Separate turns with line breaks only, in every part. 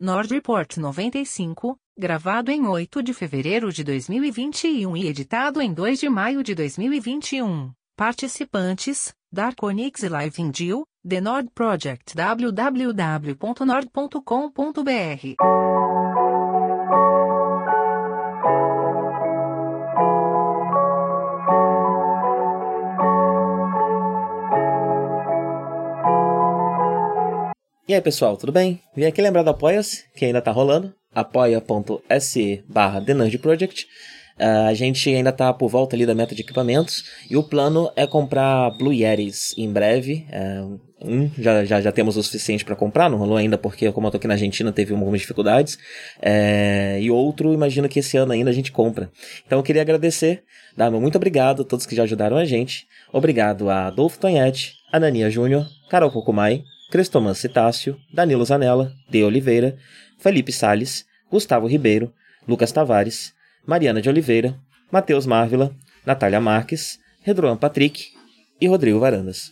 Nord Report 95, gravado em 8 de fevereiro de 2021 e editado em 2 de maio de 2021. Participantes: Dark Onyx Live in Deal, The Nord Project www.nord.com.br.
E aí pessoal, tudo bem? Vim aqui lembrar do Apoia-se, que ainda tá rolando, apoia.se barra Project. Uh, a gente ainda tá por volta ali da meta de equipamentos e o plano é comprar Blue Yetis em breve. Uh, um, já, já, já temos o suficiente para comprar, não rolou ainda porque, como eu tô aqui na Argentina, teve algumas dificuldades. É, e outro, imagino que esse ano ainda a gente compra. Então eu queria agradecer, dar muito obrigado a todos que já ajudaram a gente. Obrigado a Adolfo Tonhete, Anania Júnior, Carol Cocumai, Crestoman Citácio, Danilo Zanella, De Oliveira, Felipe Sales, Gustavo Ribeiro, Lucas Tavares, Mariana de Oliveira, Matheus Marvila, Natália Marques, Redroan Patrick e Rodrigo Varandas.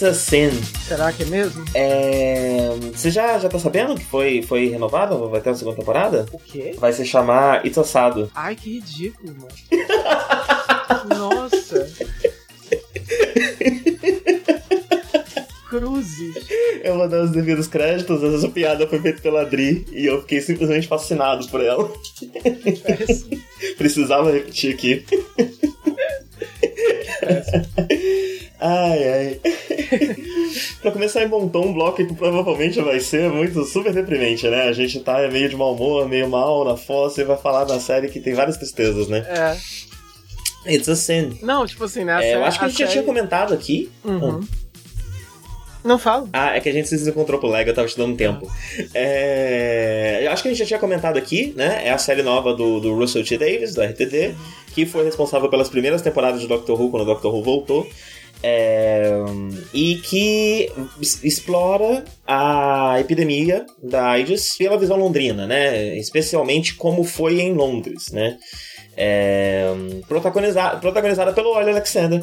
It's a Sin.
Será que é mesmo?
É... Você já, já tá sabendo que foi, foi renovado? Vai ter uma segunda temporada?
O quê?
Vai se chamar It's Assado.
Ai, que ridículo, mano. Nossa. Cruzes.
Eu vou dar os devidos créditos, essa piada foi feita pela Dri e eu fiquei simplesmente fascinado por ela. Precisava repetir aqui. Ai, ai. pra começar, montou um bloco que provavelmente vai ser muito super deprimente, né? A gente tá meio de mau humor, meio mal na fossa e vai falar da série que tem várias tristezas, né?
É.
It's a sin.
Não, tipo assim, né?
É, eu acho que a, gente série... já tinha comentado aqui.
Uhum. Hum. Não falo.
Ah, é que a gente se desencontrou pro Lego, eu tava te dando tempo. É... Eu acho que a gente já tinha comentado aqui, né? É a série nova do, do Russell T. Davis, do RTD, que foi responsável pelas primeiras temporadas de Doctor Who, quando o Doctor Who voltou. É, e que explora a epidemia da AIDS pela visão londrina, né? Especialmente como foi em Londres, né? É, protagonizada, protagonizada pelo Ollie Alexander,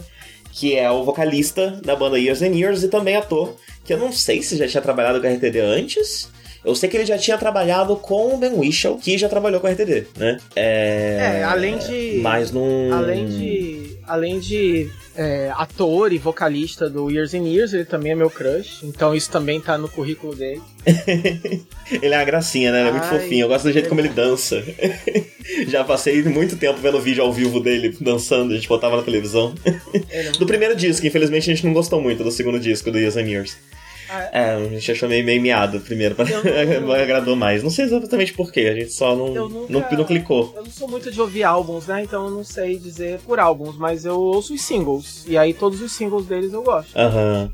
que é o vocalista da banda Years and Years e também ator, que eu não sei se já tinha trabalhado com a RTD antes. Eu sei que ele já tinha trabalhado com o Ben Whishaw, que já trabalhou com a RTD, né?
É, é além de.
Mas num.
Além de. Além de é, ator e vocalista do Years and Years, ele também é meu crush, então isso também tá no currículo dele.
ele é uma gracinha, né? Ele é muito Ai, fofinho. Eu gosto do jeito como ele dança. Já passei muito tempo vendo vídeo ao vivo dele dançando, a gente botava na televisão. É do primeiro disco, infelizmente a gente não gostou muito do segundo disco do Years and Years. Ah, é, a gente achou meio, meio miado primeiro, não, não agradou mais. Não sei exatamente porquê, a gente só não, nunca, não, não, clicou.
Eu não sou muito de ouvir álbuns, né? Então eu não sei dizer por álbuns, mas eu ouço os singles. E aí todos os singles deles eu gosto.
Aham.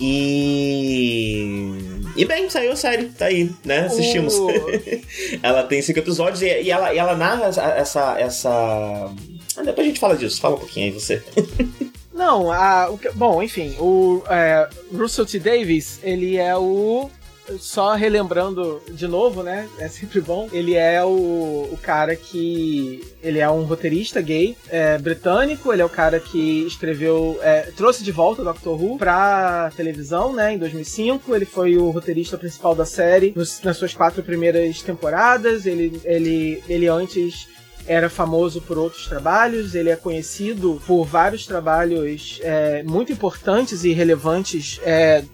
E. E bem, saiu a série, tá aí, né? Assistimos. Uh. ela tem cinco episódios e, e, ela, e ela narra essa. essa... Ah, depois a gente fala disso, fala um pouquinho aí você.
Não, a, o, bom, enfim, o é, Russell T. Davis, ele é o só relembrando de novo, né? É sempre bom. Ele é o, o cara que. Ele é um roteirista gay é, britânico. Ele é o cara que escreveu. É, trouxe de volta o Doctor Who pra televisão, né? Em 2005. Ele foi o roteirista principal da série nos, nas suas quatro primeiras temporadas. Ele, ele, ele antes era famoso por outros trabalhos, ele é conhecido por vários trabalhos é, muito importantes e relevantes é,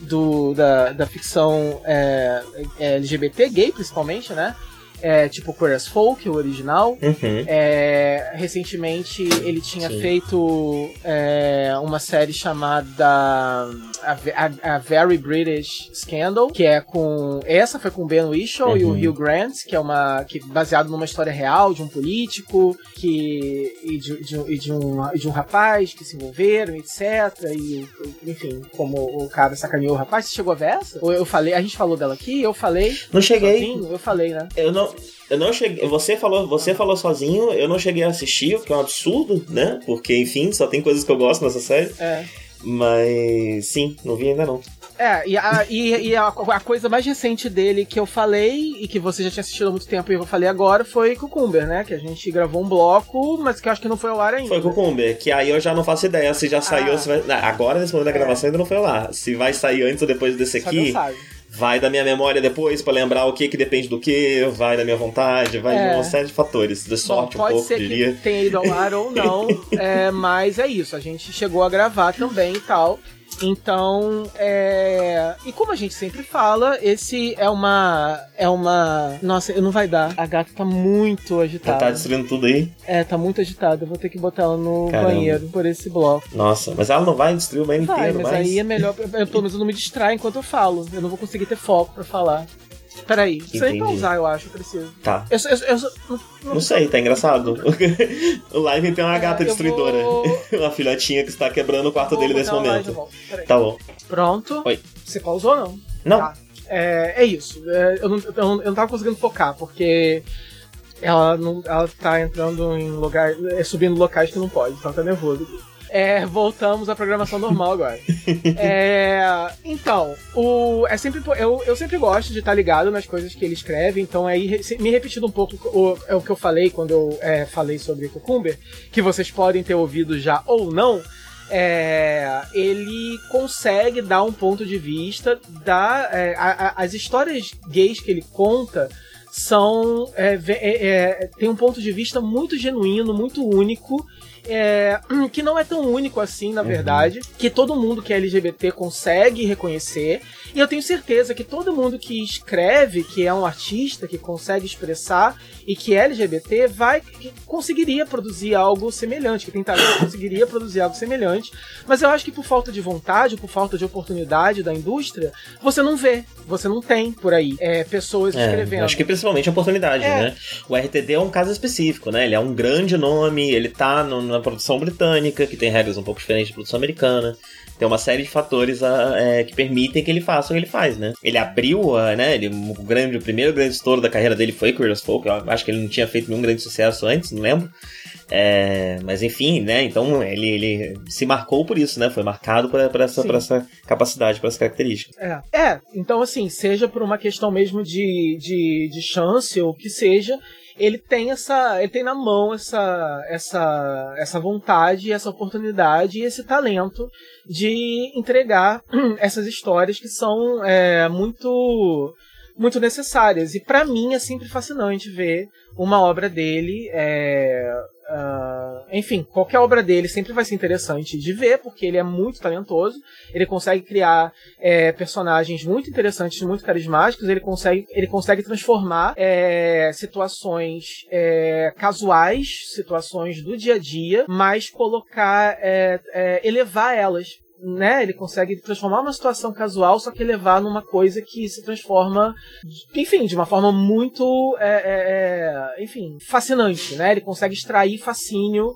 do, da, da ficção é, LGBT, gay principalmente, né? É, tipo Queer Folk, o original.
Uhum.
É, recentemente ele tinha
Sim.
feito é, uma série chamada a, a- a Very British Scandal, que é com. Essa foi com o Ben Whishaw e o
Uhum.
Hugh Grant, que é uma. que baseado numa história real de um político que, e, de, de um- e de um, e de um rapaz que se envolveram, etc. E, enfim, como o cara sacaneou o rapaz. Você chegou a ver essa? Ou eu falei, a gente falou dela aqui, eu falei.
Não cheguei.
sozinho? Eu falei, né?
Eu não, eu não cheguei. Você falou, você falou sozinho, eu não cheguei a assistir, o que é um absurdo, né? Porque, enfim, só tem coisas que eu gosto nessa série.
É.
Mas sim, não vi ainda não.
É, e, a, e, e a, a coisa mais recente dele que eu falei, e que você já tinha assistido há muito tempo e eu falei agora, foi Cucumber, né? Que a gente gravou um bloco, mas que eu acho que não foi ao ar ainda.
Foi Kumber, que aí eu já não faço ideia se já saiu
Ah.
ou se vai. Agora, nesse momento da
É.
gravação, ainda não foi lá. Se vai sair antes ou depois desse
Só Deus
aqui,
sabe.
Vai da minha memória depois pra lembrar o que que depende do que, vai da minha vontade, vai
É.
de uma série de fatores. De
Bom,
sorte um
pode
pouco,
ser
diria.
que tenha ido ao ar ou não, é, mas é isso. A gente chegou a gravar também e tal. Então, é... E como a gente sempre fala, esse é uma... É uma... Nossa, não vai dar. A gata tá muito agitada.
tá destruindo tudo aí.
É, tá muito agitada. Eu vou ter que botar ela no
Caramba.
banheiro por esse bloco.
Nossa, mas ela não vai destruir o banheiro
Vai,
inteiro,
mas aí é melhor. Eu, pelo menos eu não me distraio enquanto eu falo. Eu não vou conseguir ter foco pra falar. Peraí,
Entendi.
usar, eu acho, preciso.
Tá.
Eu, eu, eu, eu- não,
Não sei, tá engraçado. o Live tem uma
É,
gata destruidora.
vou-
uma filhotinha que está quebrando o quarto dele nesse momento. Tá bom.
Pronto.
Oi.
Você pausou ou não?
Não.
Tá. É, é isso. É, eu, não, eu, não, eu não tava conseguindo focar, porque ela, não, ela tá entrando em lugar. É, subindo locais que não pode, então tá nervoso. É, voltamos à programação normal agora. É, então, o, é sempre, eu, eu sempre gosto de estar ligado nas coisas que ele escreve, então aí me repetindo um pouco o, é o que eu falei quando eu é, falei sobre Cucumber, que vocês podem ter ouvido já ou não, é, ele consegue dar um ponto de vista da é, a- a- as histórias gays que ele conta são é, é, é, tem um ponto de vista muito genuíno, muito único. É, que não é tão único assim, na verdade, que todo mundo que é LGBT consegue reconhecer. E eu tenho certeza que todo mundo que escreve, que é um artista, que consegue expressar e que é LGBT, vai que conseguiria produzir algo semelhante, que tentaria conseguiria produzir algo semelhante. Mas eu acho que por falta de vontade, por falta de oportunidade da indústria, você não vê, você não tem por aí é, pessoas
É,
escrevendo.
acho que principalmente a oportunidade,
É.
né? O RTD é um caso específico, né? Ele é um grande nome, ele tá no- na produção britânica, que tem regras um pouco diferentes da produção americana. Tem uma série de fatores é, que permitem que ele faça o que ele faz, né? Ele abriu, né? Ele, o, grande, o primeiro grande estouro da carreira dele foi Queer as Folk. Eu acho que ele não tinha feito nenhum grande sucesso antes, não lembro. É, mas enfim, né? Então ele, ele se marcou por isso, né? Foi marcado por, por essa, por essa capacidade, por essa característica.
É. é, então assim, seja por uma questão mesmo de, de, de chance ou o que seja, ele tem essa. Ele tem na mão essa, essa, essa vontade, essa oportunidade e esse talento de entregar essas histórias que são é, muito muito necessárias. E pra mim é sempre fascinante ver uma obra dele. é, ah, enfim, qualquer obra dele sempre vai ser interessante de ver, porque ele é muito talentoso. Ele consegue criar é, personagens muito interessantes, muito carismáticos. Ele consegue, ele consegue transformar é, situações é, casuais, situações do dia a dia, mas colocar, é, é, elevar elas. Né? Ele consegue transformar uma situação casual, só que levar numa coisa que se transforma, enfim, de uma forma muito, é, é, é, enfim, fascinante, né? Ele consegue extrair fascínio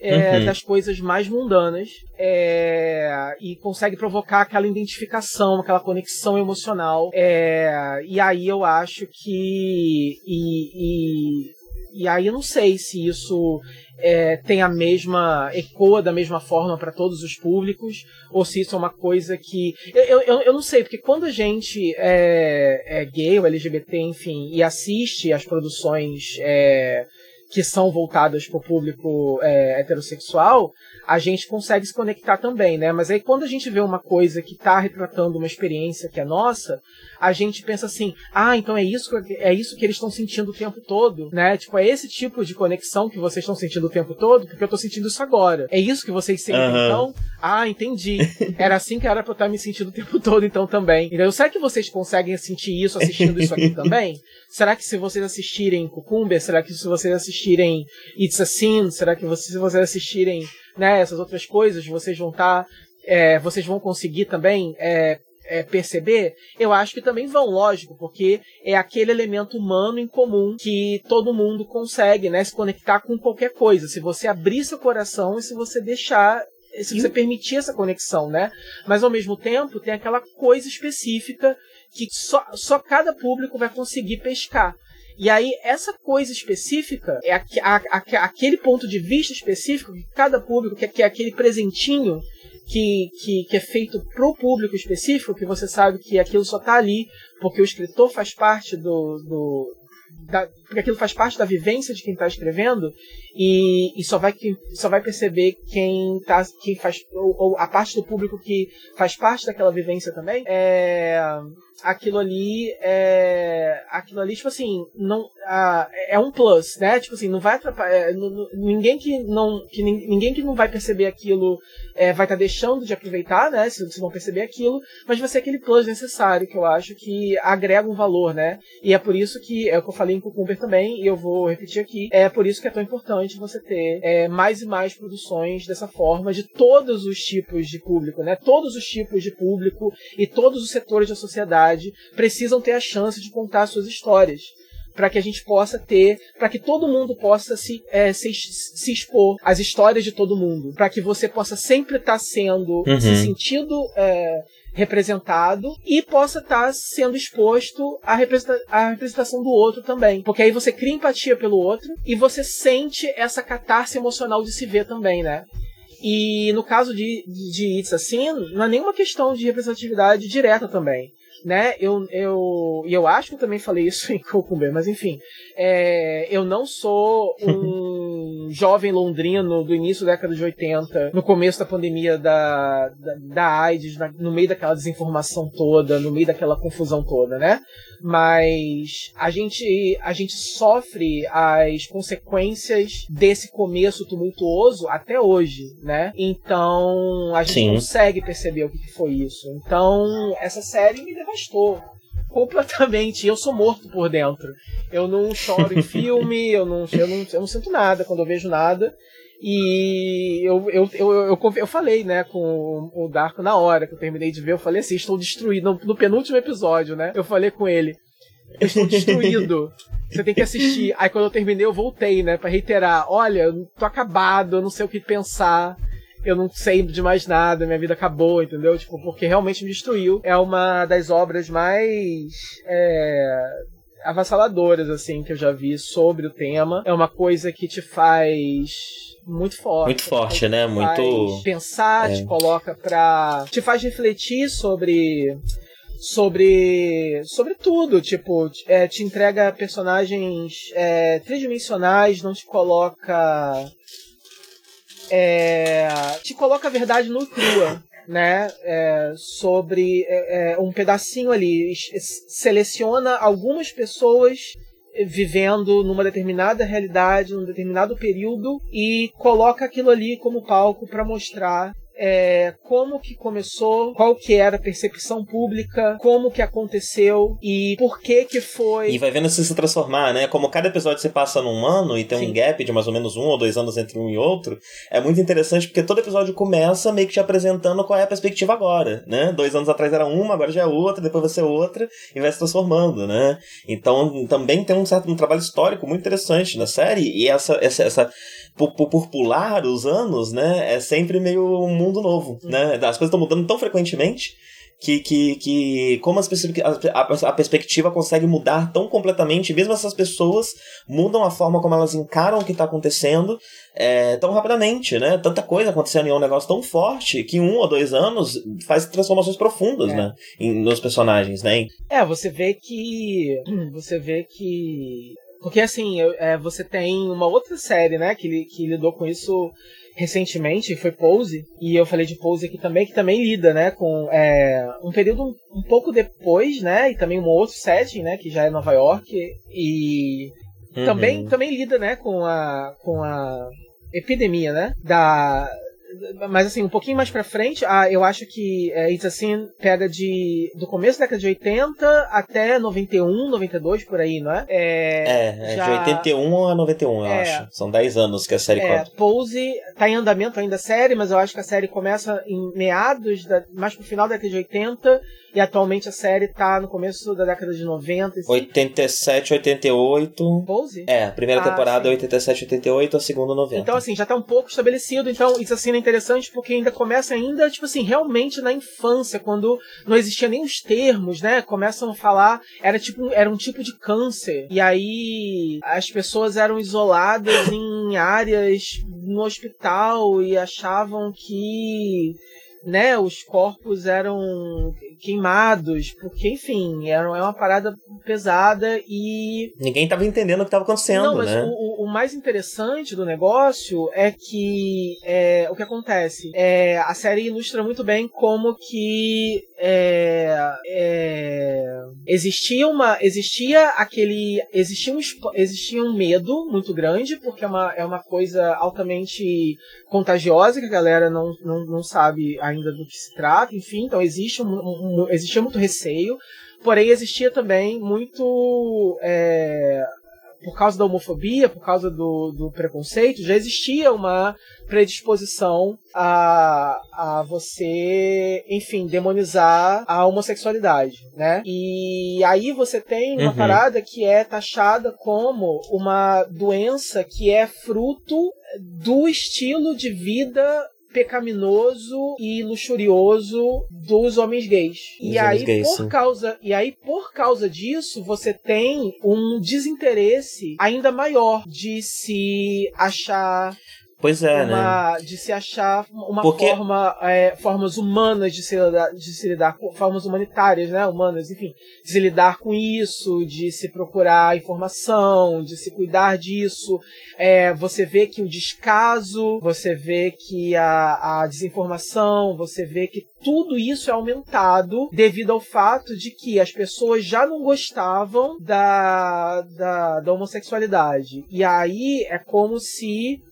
é,
Uhum.
das coisas mais mundanas é, e consegue provocar aquela identificação, aquela conexão emocional. É, e aí eu acho que. E, e, e aí eu não sei se isso é, tem a mesma. ecoa da mesma forma para todos os públicos, ou se isso é uma coisa que. Eu, eu, eu não sei, porque quando a gente é, é gay ou LGBT, enfim, e assiste as produções. É, que são voltadas para o público é, heterossexual, a gente consegue se conectar também, né? Mas aí quando a gente vê uma coisa que está retratando uma experiência que é nossa, a gente pensa assim, ah, então é isso, que- é isso que eles estão sentindo o tempo todo, né? Tipo, é esse tipo de conexão que vocês estão sentindo o tempo todo, porque eu tô sentindo isso agora. É isso que vocês sentem,
Aham.
então? Ah, entendi. Era assim que era pra eu estar me sentindo o tempo todo, então também. Então, será que vocês conseguem sentir isso assistindo isso aqui também? Será que se vocês assistirem Cucumber, será que se vocês assistirem It's a Sin, será que vocês, se vocês assistirem né, essas outras coisas, vocês vão estar. Tá, é, vocês vão conseguir também é, é, perceber, eu acho que também vão, lógico, porque é aquele elemento humano em comum que todo mundo consegue, né, se conectar com qualquer coisa. Se você abrir seu coração e se você deixar se você permitir essa conexão, né? Mas ao mesmo tempo tem aquela coisa específica que só, só cada público vai conseguir pescar. E aí, essa coisa específica, é a, a, a, aquele ponto de vista específico que cada público, que, que é aquele presentinho que, que, que é feito pro público específico, que você sabe que aquilo só tá ali porque o escritor faz parte do. do da, porque aquilo faz parte da vivência de quem está escrevendo e, e só vai só vai perceber quem tá quem faz ou, ou, a parte do público que faz parte daquela vivência também é aquilo ali é. Aquilo ali, tipo assim, não. Ah, é um plus, né? Tipo assim, não vai atrapalhar. É, ninguém que não. Que, ninguém que não vai perceber aquilo é, vai estar tá deixando de aproveitar, né? Se, se não perceber aquilo, mas vai ser aquele plus necessário que eu acho que agrega um valor, né? E é por isso que, é o que eu falei em Cucumber também, e eu vou repetir aqui, é por isso que é tão importante você ter é, mais e mais produções dessa forma, de todos os tipos de público, né? Todos os tipos de público e todos os setores da sociedade precisam ter a chance de contar suas histórias para que a gente possa ter, para que todo mundo possa se, é, se, se, expor às histórias de todo mundo, para que você possa sempre estar tá sendo, uhum. se sentindo é, representado e possa estar tá sendo exposto à, representa à representação do outro também. Porque aí você cria empatia pelo outro e você sente essa catarse emocional de se ver também, né? E no caso de, de It's Assim, não é nenhuma questão de representatividade direta também né? Eu, eu, e eu acho que eu também falei isso em Cucumber, mas enfim, é, eu não sou um jovem londrino do início da década de 80, no começo da pandemia da, da, da AIDS, na, no meio daquela desinformação toda, no meio daquela confusão toda, né? Mas a gente, a gente sofre as consequências desse começo tumultuoso até hoje, né? Então a gente Sim. consegue perceber o que foi isso. Então essa série me devastou completamente. Eu sou morto por dentro. Eu não choro em filme, eu não, eu, não, eu não sinto nada quando eu vejo nada. E eu, eu, eu, eu, eu, falei, né, com o Darko na hora que eu terminei de ver, eu falei assim, estou destruído. No, no penúltimo episódio, né? Eu falei com ele, eu estou destruído. Você tem que assistir. Aí quando eu terminei, eu voltei, né, pra reiterar. Olha, eu tô acabado, eu não sei o que pensar eu não sei de mais nada, minha vida acabou, entendeu? Tipo, porque realmente me destruiu. É uma das obras mais é, avassaladoras, assim, que eu já vi sobre o tema. É uma coisa que te faz muito forte.
Muito forte, né? Muito.
Pensar, é. te coloca pra. te faz refletir sobre. Sobre. sobre tudo. Tipo, é, te entrega personagens é, tridimensionais, não te coloca é, te coloca a verdade no crua, né? É, sobre é, é, um pedacinho ali, seleciona algumas pessoas vivendo numa determinada realidade, num determinado período e coloca aquilo ali como palco para mostrar é, como que começou, qual que era a percepção pública, como que aconteceu e por que que foi.
E vai vendo isso se transformar, né? Como cada episódio se passa num ano e tem Sim. um gap de mais ou menos um ou dois anos entre um e outro, é muito interessante porque todo episódio começa meio que te apresentando qual é a perspectiva agora, né? Dois anos atrás era uma, agora já é outra, depois vai ser outra e vai se transformando, né? Então também tem um certo um trabalho histórico muito interessante na série e essa, essa, essa por, por, por, pular os anos, né, é sempre meio um mundo novo, uhum. né? As coisas estão mudando tão frequentemente que, que, que como as a, a, a, perspectiva consegue mudar tão completamente, mesmo essas pessoas mudam a forma como elas encaram o que está acontecendo é, tão rapidamente, né? Tanta coisa acontecendo em um negócio tão forte que em um ou dois anos faz transformações profundas, é. né? Em, nos personagens, né?
É, você vê que. Você vê que porque assim, é, você tem uma outra série, né, que, que lidou com isso recentemente, foi Pose, e eu falei de Pose aqui também, que também lida, né, com é, um período um, pouco depois, né, e também um outro setting, né, que já é Nova York, e uhum. também, também lida, né, com a, com a epidemia, né, da, mas assim, um pouquinho mais pra frente, ah, eu acho que é, It's assim pega de do começo da década de 80 até 91, 92 por aí, não é?
É, é, é já... de 81 a 91, eu é, acho. São 10 anos que a série é, conta.
Pose tá em andamento ainda a série, mas eu acho que a série começa em meados da, mais pro final da década de 80 e atualmente a série tá no começo da década de 90.
87, 88.
Pose?
É, a primeira ah, temporada é 87, 88, a segunda 90.
Então, assim, já tá um pouco estabelecido. Então, isso assim é interessante porque ainda começa ainda, tipo assim, realmente na infância, quando não existia nem os termos, né? Começam a falar, era tipo, era um tipo de câncer. E aí as pessoas eram isoladas em áreas no hospital e achavam que né, os corpos eram queimados, porque, enfim, era, é uma parada pesada e.
Ninguém tava entendendo o que tava acontecendo, Não, mas né?
O, o, mais interessante do negócio é que é, o que acontece? É, a série ilustra muito bem como que é, é, existia uma existia aquele existia um, existia um medo muito grande porque é uma, é uma coisa altamente contagiosa que a galera não, não, não sabe ainda do que se trata enfim então existe um, um existia muito receio porém existia também muito é, por causa da homofobia, por causa do, do preconceito, já existia uma predisposição a, a você, enfim, demonizar a homossexualidade, né? E aí você tem uma uhum. parada que é taxada como uma doença que é fruto do estilo de vida pecaminoso e luxurioso dos homens gays. E aí gays, por sim. causa e aí por causa disso você tem um desinteresse ainda maior de se achar
Pois é,
uma,
né?
De se achar uma Porque... forma, é, formas humanas de se, lidar, de se lidar com, formas humanitárias, né? Humanas, enfim, de se lidar com isso, de se procurar informação, de se cuidar disso. É, você vê que o descaso, você vê que a, a desinformação, você vê que tudo isso é aumentado devido ao fato de que as pessoas já não gostavam da, da, da homossexualidade. E aí é como se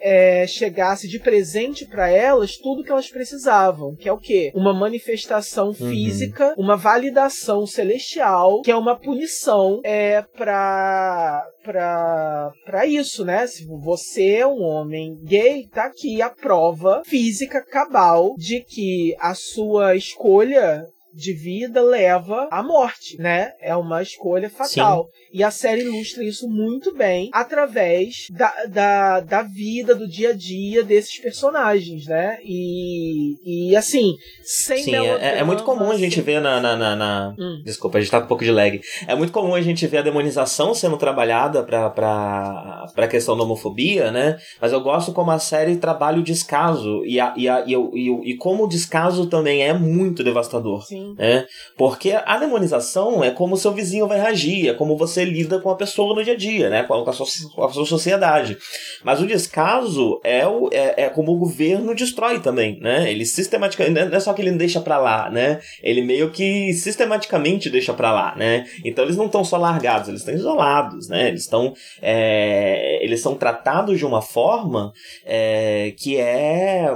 é, chegasse de presente para elas tudo que elas precisavam, que é o quê? Uma manifestação uhum. física, uhum. uma validação celestial, que é uma punição é para para para isso, né? Se você é um homem gay, tá aqui a prova física cabal de que a sua escolha de vida leva à morte, né? É uma escolha fatal. Sim. E a série ilustra isso muito bem através da, da, da vida, do dia a dia desses personagens, né? E, e assim, sem
Sim, é, é, muito comum a gente ver na. na, na, na... Hum. Desculpa, a gente tá com um pouco de lag. É muito comum a gente ver a demonização sendo trabalhada pra, pra, pra questão da homofobia, né? Mas eu gosto como a série trabalha o descaso e, a, e, a, e, e, e como o descaso também é muito devastador. Sim. Né? Porque a demonização é como o seu vizinho vai reagir, é como você lida com a pessoa no dia a dia, né? Com a, sua, com a sua sociedade. Mas o descaso é, o, é, é, como o governo destrói também, né? Ele sistematicamente. Não é só que ele não deixa pra lá, né? Ele meio que sistematicamente deixa pra lá, né? Então eles não estão só largados, eles estão isolados, né? Eles estão. É, eles são tratados de uma forma é, que é.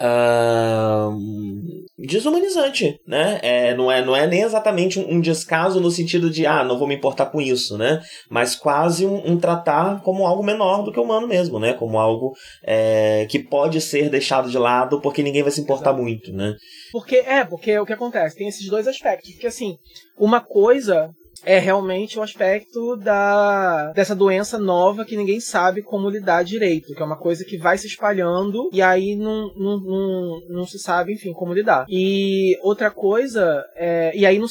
Uh, desumanizante, né? É, não, é, não é nem exatamente um, um descaso no sentido de, ah, não vou me importar com isso, né? Mas quase um, um tratar como algo menor do que o humano mesmo, né? Como algo é, que pode ser deixado de lado porque ninguém vai se importar Exato. muito, né?
Porque, é, porque o que acontece? Tem esses dois aspectos. Porque, assim, uma coisa é realmente o aspecto da dessa doença nova que ninguém sabe como lidar direito, que é uma coisa que vai se espalhando e aí não, não, não, não se sabe, enfim, como lidar. E outra coisa, é, e aí não,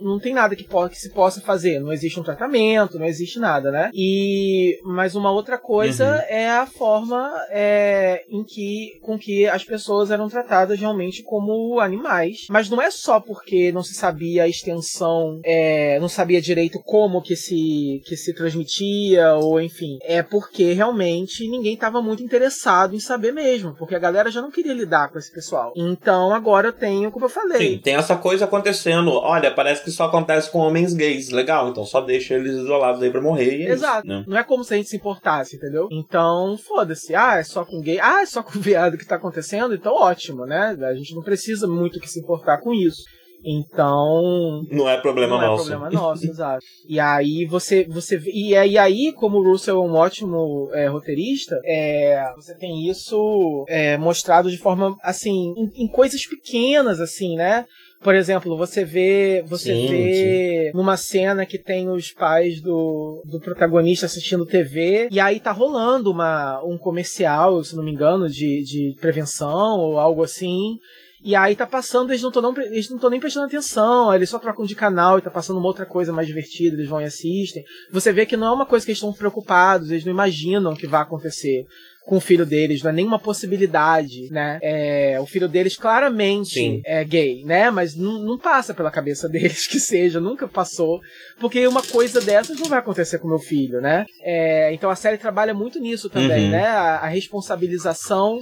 não tem nada que, que se possa fazer, não existe um tratamento, não existe nada, né? E mas uma outra coisa uhum. é a forma é, em que com que as pessoas eram tratadas realmente como animais, mas não é só porque não se sabia a extensão, é, não sabia sabia direito como que se, que se transmitia, ou enfim. É porque realmente ninguém estava muito interessado em saber mesmo, porque a galera já não queria lidar com esse pessoal. Então agora eu tenho, como eu falei.
Sim, tem essa coisa acontecendo. Olha, parece que só acontece com homens gays. Legal, então só deixa eles isolados aí pra morrer. E é
Exato.
Isso, né?
Não é como se a gente se importasse, entendeu? Então, foda-se. Ah, é só com gay. Ah, é só com viado que tá acontecendo? Então ótimo, né? A gente não precisa muito que se importar com isso. Então.
Não é problema
não
nosso.
Não é problema nosso, exato. E aí você. você e, e aí, como o Russell é um ótimo é, roteirista, é, você tem isso é, mostrado de forma assim, em, em coisas pequenas, assim, né? Por exemplo, você vê, você sim, vê sim. numa cena que tem os pais do, do protagonista assistindo TV e aí tá rolando uma, um comercial, se não me engano, de, de prevenção ou algo assim. E aí tá passando, eles não estão nem prestando atenção, eles só trocam de canal e tá passando uma outra coisa mais divertida, eles vão e assistem. Você vê que não é uma coisa que eles estão preocupados, eles não imaginam que vai acontecer com o filho deles, não é nenhuma possibilidade, né? É, o filho deles claramente Sim. é gay, né? Mas não passa pela cabeça deles que seja, nunca passou, porque uma coisa dessas não vai acontecer com meu filho, né? É, então a série trabalha muito nisso também, uhum. né? A, a responsabilização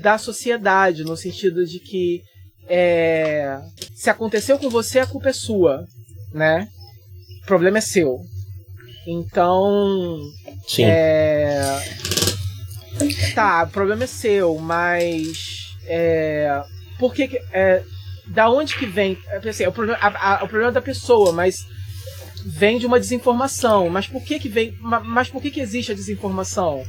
da sociedade, no sentido de que é, se aconteceu com você, a culpa é sua, né? O problema é seu. Então.
Sim.
É, tá, o problema é seu, mas. É, por que. É, da onde que vem. É, assim, é o, problema, a, a, o problema é da pessoa, mas vem de uma desinformação. Mas por que que vem. Mas por que que existe a desinformação?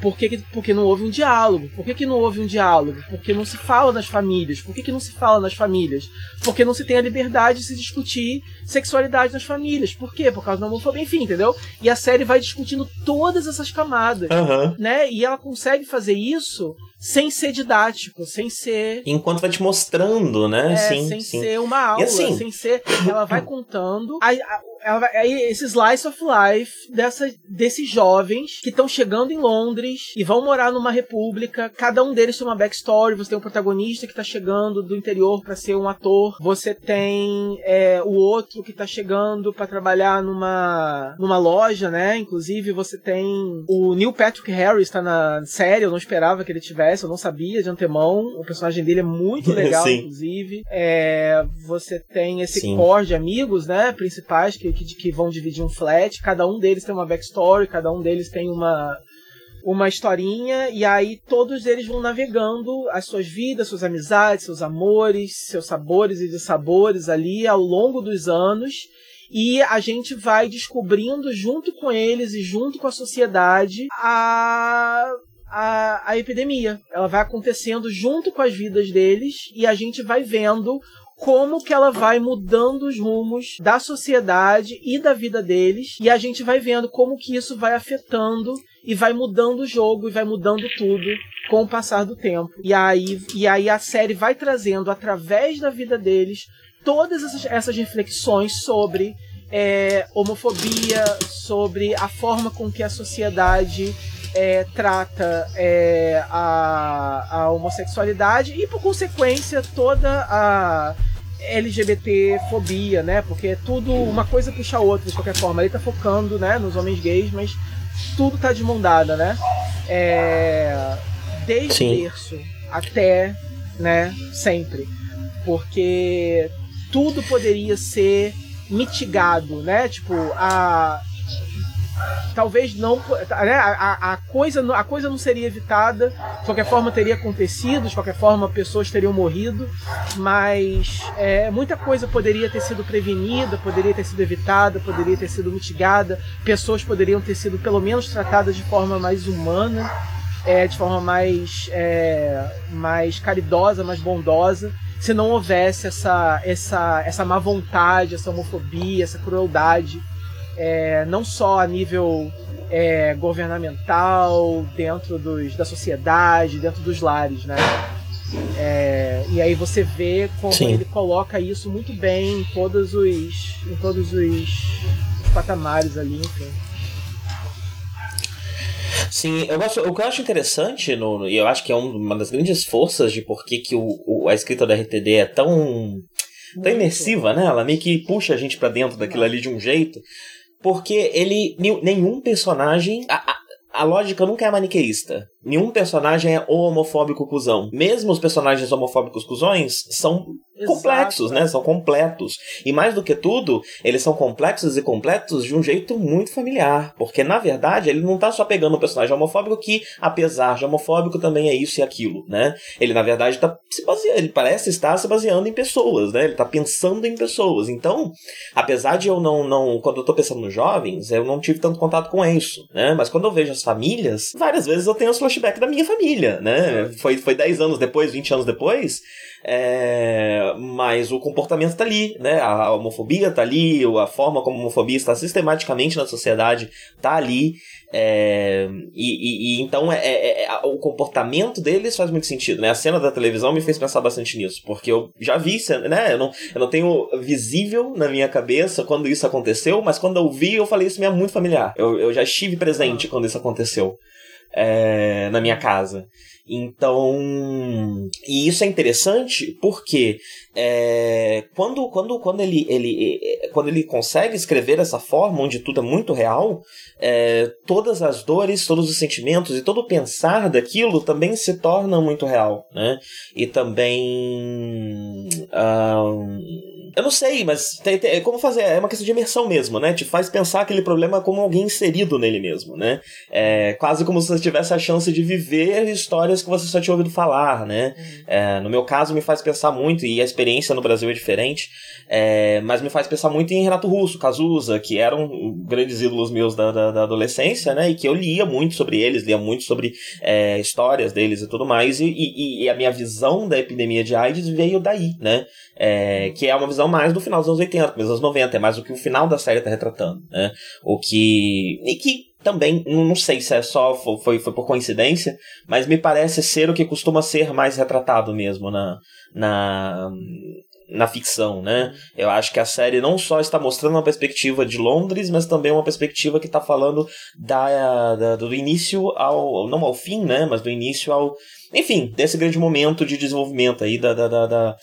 Por que, porque não houve um diálogo? Por que, que não houve um diálogo? Porque não se fala nas famílias. Por que, que não se fala nas famílias? Porque não se tem a liberdade de se discutir sexualidade nas famílias. Por quê? Por causa da homofobia, enfim, entendeu? E a série vai discutindo todas essas camadas,
uhum.
né? E ela consegue fazer isso sem ser didático, sem ser.
Enquanto vai te mostrando, né?
É,
sim,
sem
sim.
ser uma aula, assim... sem ser. Ela vai contando. A, a, ela, esse slice of life dessa, desses jovens que estão chegando em Londres e vão morar numa república. Cada um deles tem uma backstory. Você tem um protagonista que está chegando do interior para ser um ator. Você tem é, o outro que está chegando para trabalhar numa, numa loja, né? Inclusive, você tem o Neil Patrick Harris está na série. Eu não esperava que ele tivesse, eu não sabia de antemão. O personagem dele é muito legal, inclusive. É, você tem esse Sim. core de amigos, né? Principais que que, que vão dividir um flat, cada um deles tem uma backstory, cada um deles tem uma uma historinha e aí todos eles vão navegando as suas vidas, suas amizades, seus amores, seus sabores e dissabores ali ao longo dos anos e a gente vai descobrindo junto com eles e junto com a sociedade a a, a epidemia. Ela vai acontecendo junto com as vidas deles e a gente vai vendo como que ela vai mudando os rumos da sociedade e da vida deles, e a gente vai vendo como que isso vai afetando e vai mudando o jogo e vai mudando tudo com o passar do tempo. E aí, e aí a série vai trazendo através da vida deles todas essas, essas reflexões sobre é, homofobia, sobre a forma com que a sociedade é, trata é, a, a homossexualidade e, por consequência, toda a LGBT-fobia, né? Porque é tudo uma coisa puxa a outra, de qualquer forma. Ele tá focando né, nos homens gays, mas tudo tá de mão dada, né? É, desde Sim. o berço até né, sempre. Porque tudo poderia ser mitigado, né? Tipo, a, talvez não né, a, a, coisa a coisa não seria evitada de qualquer forma teria acontecido de qualquer forma pessoas teriam morrido mas é, muita coisa poderia ter sido prevenida poderia ter sido evitada poderia ter sido mitigada pessoas poderiam ter sido pelo menos tratadas de forma mais humana é, de forma mais é, mais caridosa mais bondosa se não houvesse essa essa essa má vontade essa homofobia essa crueldade é, não só a nível é, governamental, dentro dos, da sociedade, dentro dos lares, né? É, e aí você vê como Sim. ele coloca isso muito bem em todos os, em todos os patamares ali, enfim.
Sim, eu gosto, o que eu acho interessante, no, e eu acho que é uma das grandes forças de por que, o, a escrita da RTD é tão tão imersiva, né? Ela meio que puxa a gente para dentro daquilo ali de um jeito. Porque ele. Nenhum personagem. A, a, a lógica nunca é maniqueísta. Nenhum personagem é homofóbico cuzão. Mesmo os personagens homofóbicos cuzões são Exato, complexos, né? São completos. E mais do que tudo, eles são complexos e completos de um jeito muito familiar. Porque, na verdade, ele não tá só pegando um personagem homofóbico que, apesar de homofóbico, também é isso e aquilo, né? Ele, na verdade, tá se baseando, ele parece estar se baseando em pessoas, né? Ele tá pensando em pessoas. Então, apesar de eu não, não quando eu tô pensando nos jovens, eu não tive tanto contato com isso, né? Mas quando eu vejo as famílias, várias vezes eu tenho os flashbacks da minha família, né? Foi, foi 10 anos depois, 20 anos depois, é, mas o comportamento tá ali, né? A homofobia tá ali, a forma como a homofobia está sistematicamente na sociedade tá ali. É, e, e, e, então é, é, é o comportamento deles faz muito sentido, né? A cena da televisão me fez pensar bastante nisso, porque eu já vi, né? Eu não, eu não tenho visível na minha cabeça quando isso aconteceu, mas quando eu vi, eu falei isso me é muito familiar. Eu, eu já estive presente quando isso aconteceu é, na minha casa. Então, e isso é interessante porque é, quando, quando, quando, ele, ele, quando ele consegue escrever dessa forma, onde tudo é muito real, é, todas as dores, todos os sentimentos e todo o pensar daquilo também se torna muito real, né? E também. Eu não sei, mas tem, tem, como fazer? É uma questão de imersão mesmo, né? Te faz pensar aquele problema como alguém inserido nele mesmo, né? É quase como se você tivesse a chance de viver histórias que você só tinha ouvido falar, né? Uhum. É, no meu caso, me faz pensar muito, e a experiência no Brasil é diferente, é, mas me faz pensar muito em Renato Russo, Cazuza, que eram grandes ídolos meus da, da, da adolescência, né? E que eu lia muito sobre eles, lia muito sobre é, histórias deles e tudo mais, e, e, e, a minha visão da epidemia de AIDS veio daí, né? É, que é uma visão mais do final dos anos 80, dos anos 90, é mais o que o final da série tá retratando, né? O que. E que também, não sei se é só foi, foi por coincidência, mas me parece ser o que costuma ser mais retratado mesmo na, na, na ficção, né? Eu acho que a série não só está mostrando uma perspectiva de Londres, mas também uma perspectiva que está falando da, da, do início ao. não ao fim, né? Mas do início ao. Enfim, desse grande momento de desenvolvimento aí da, da, da, da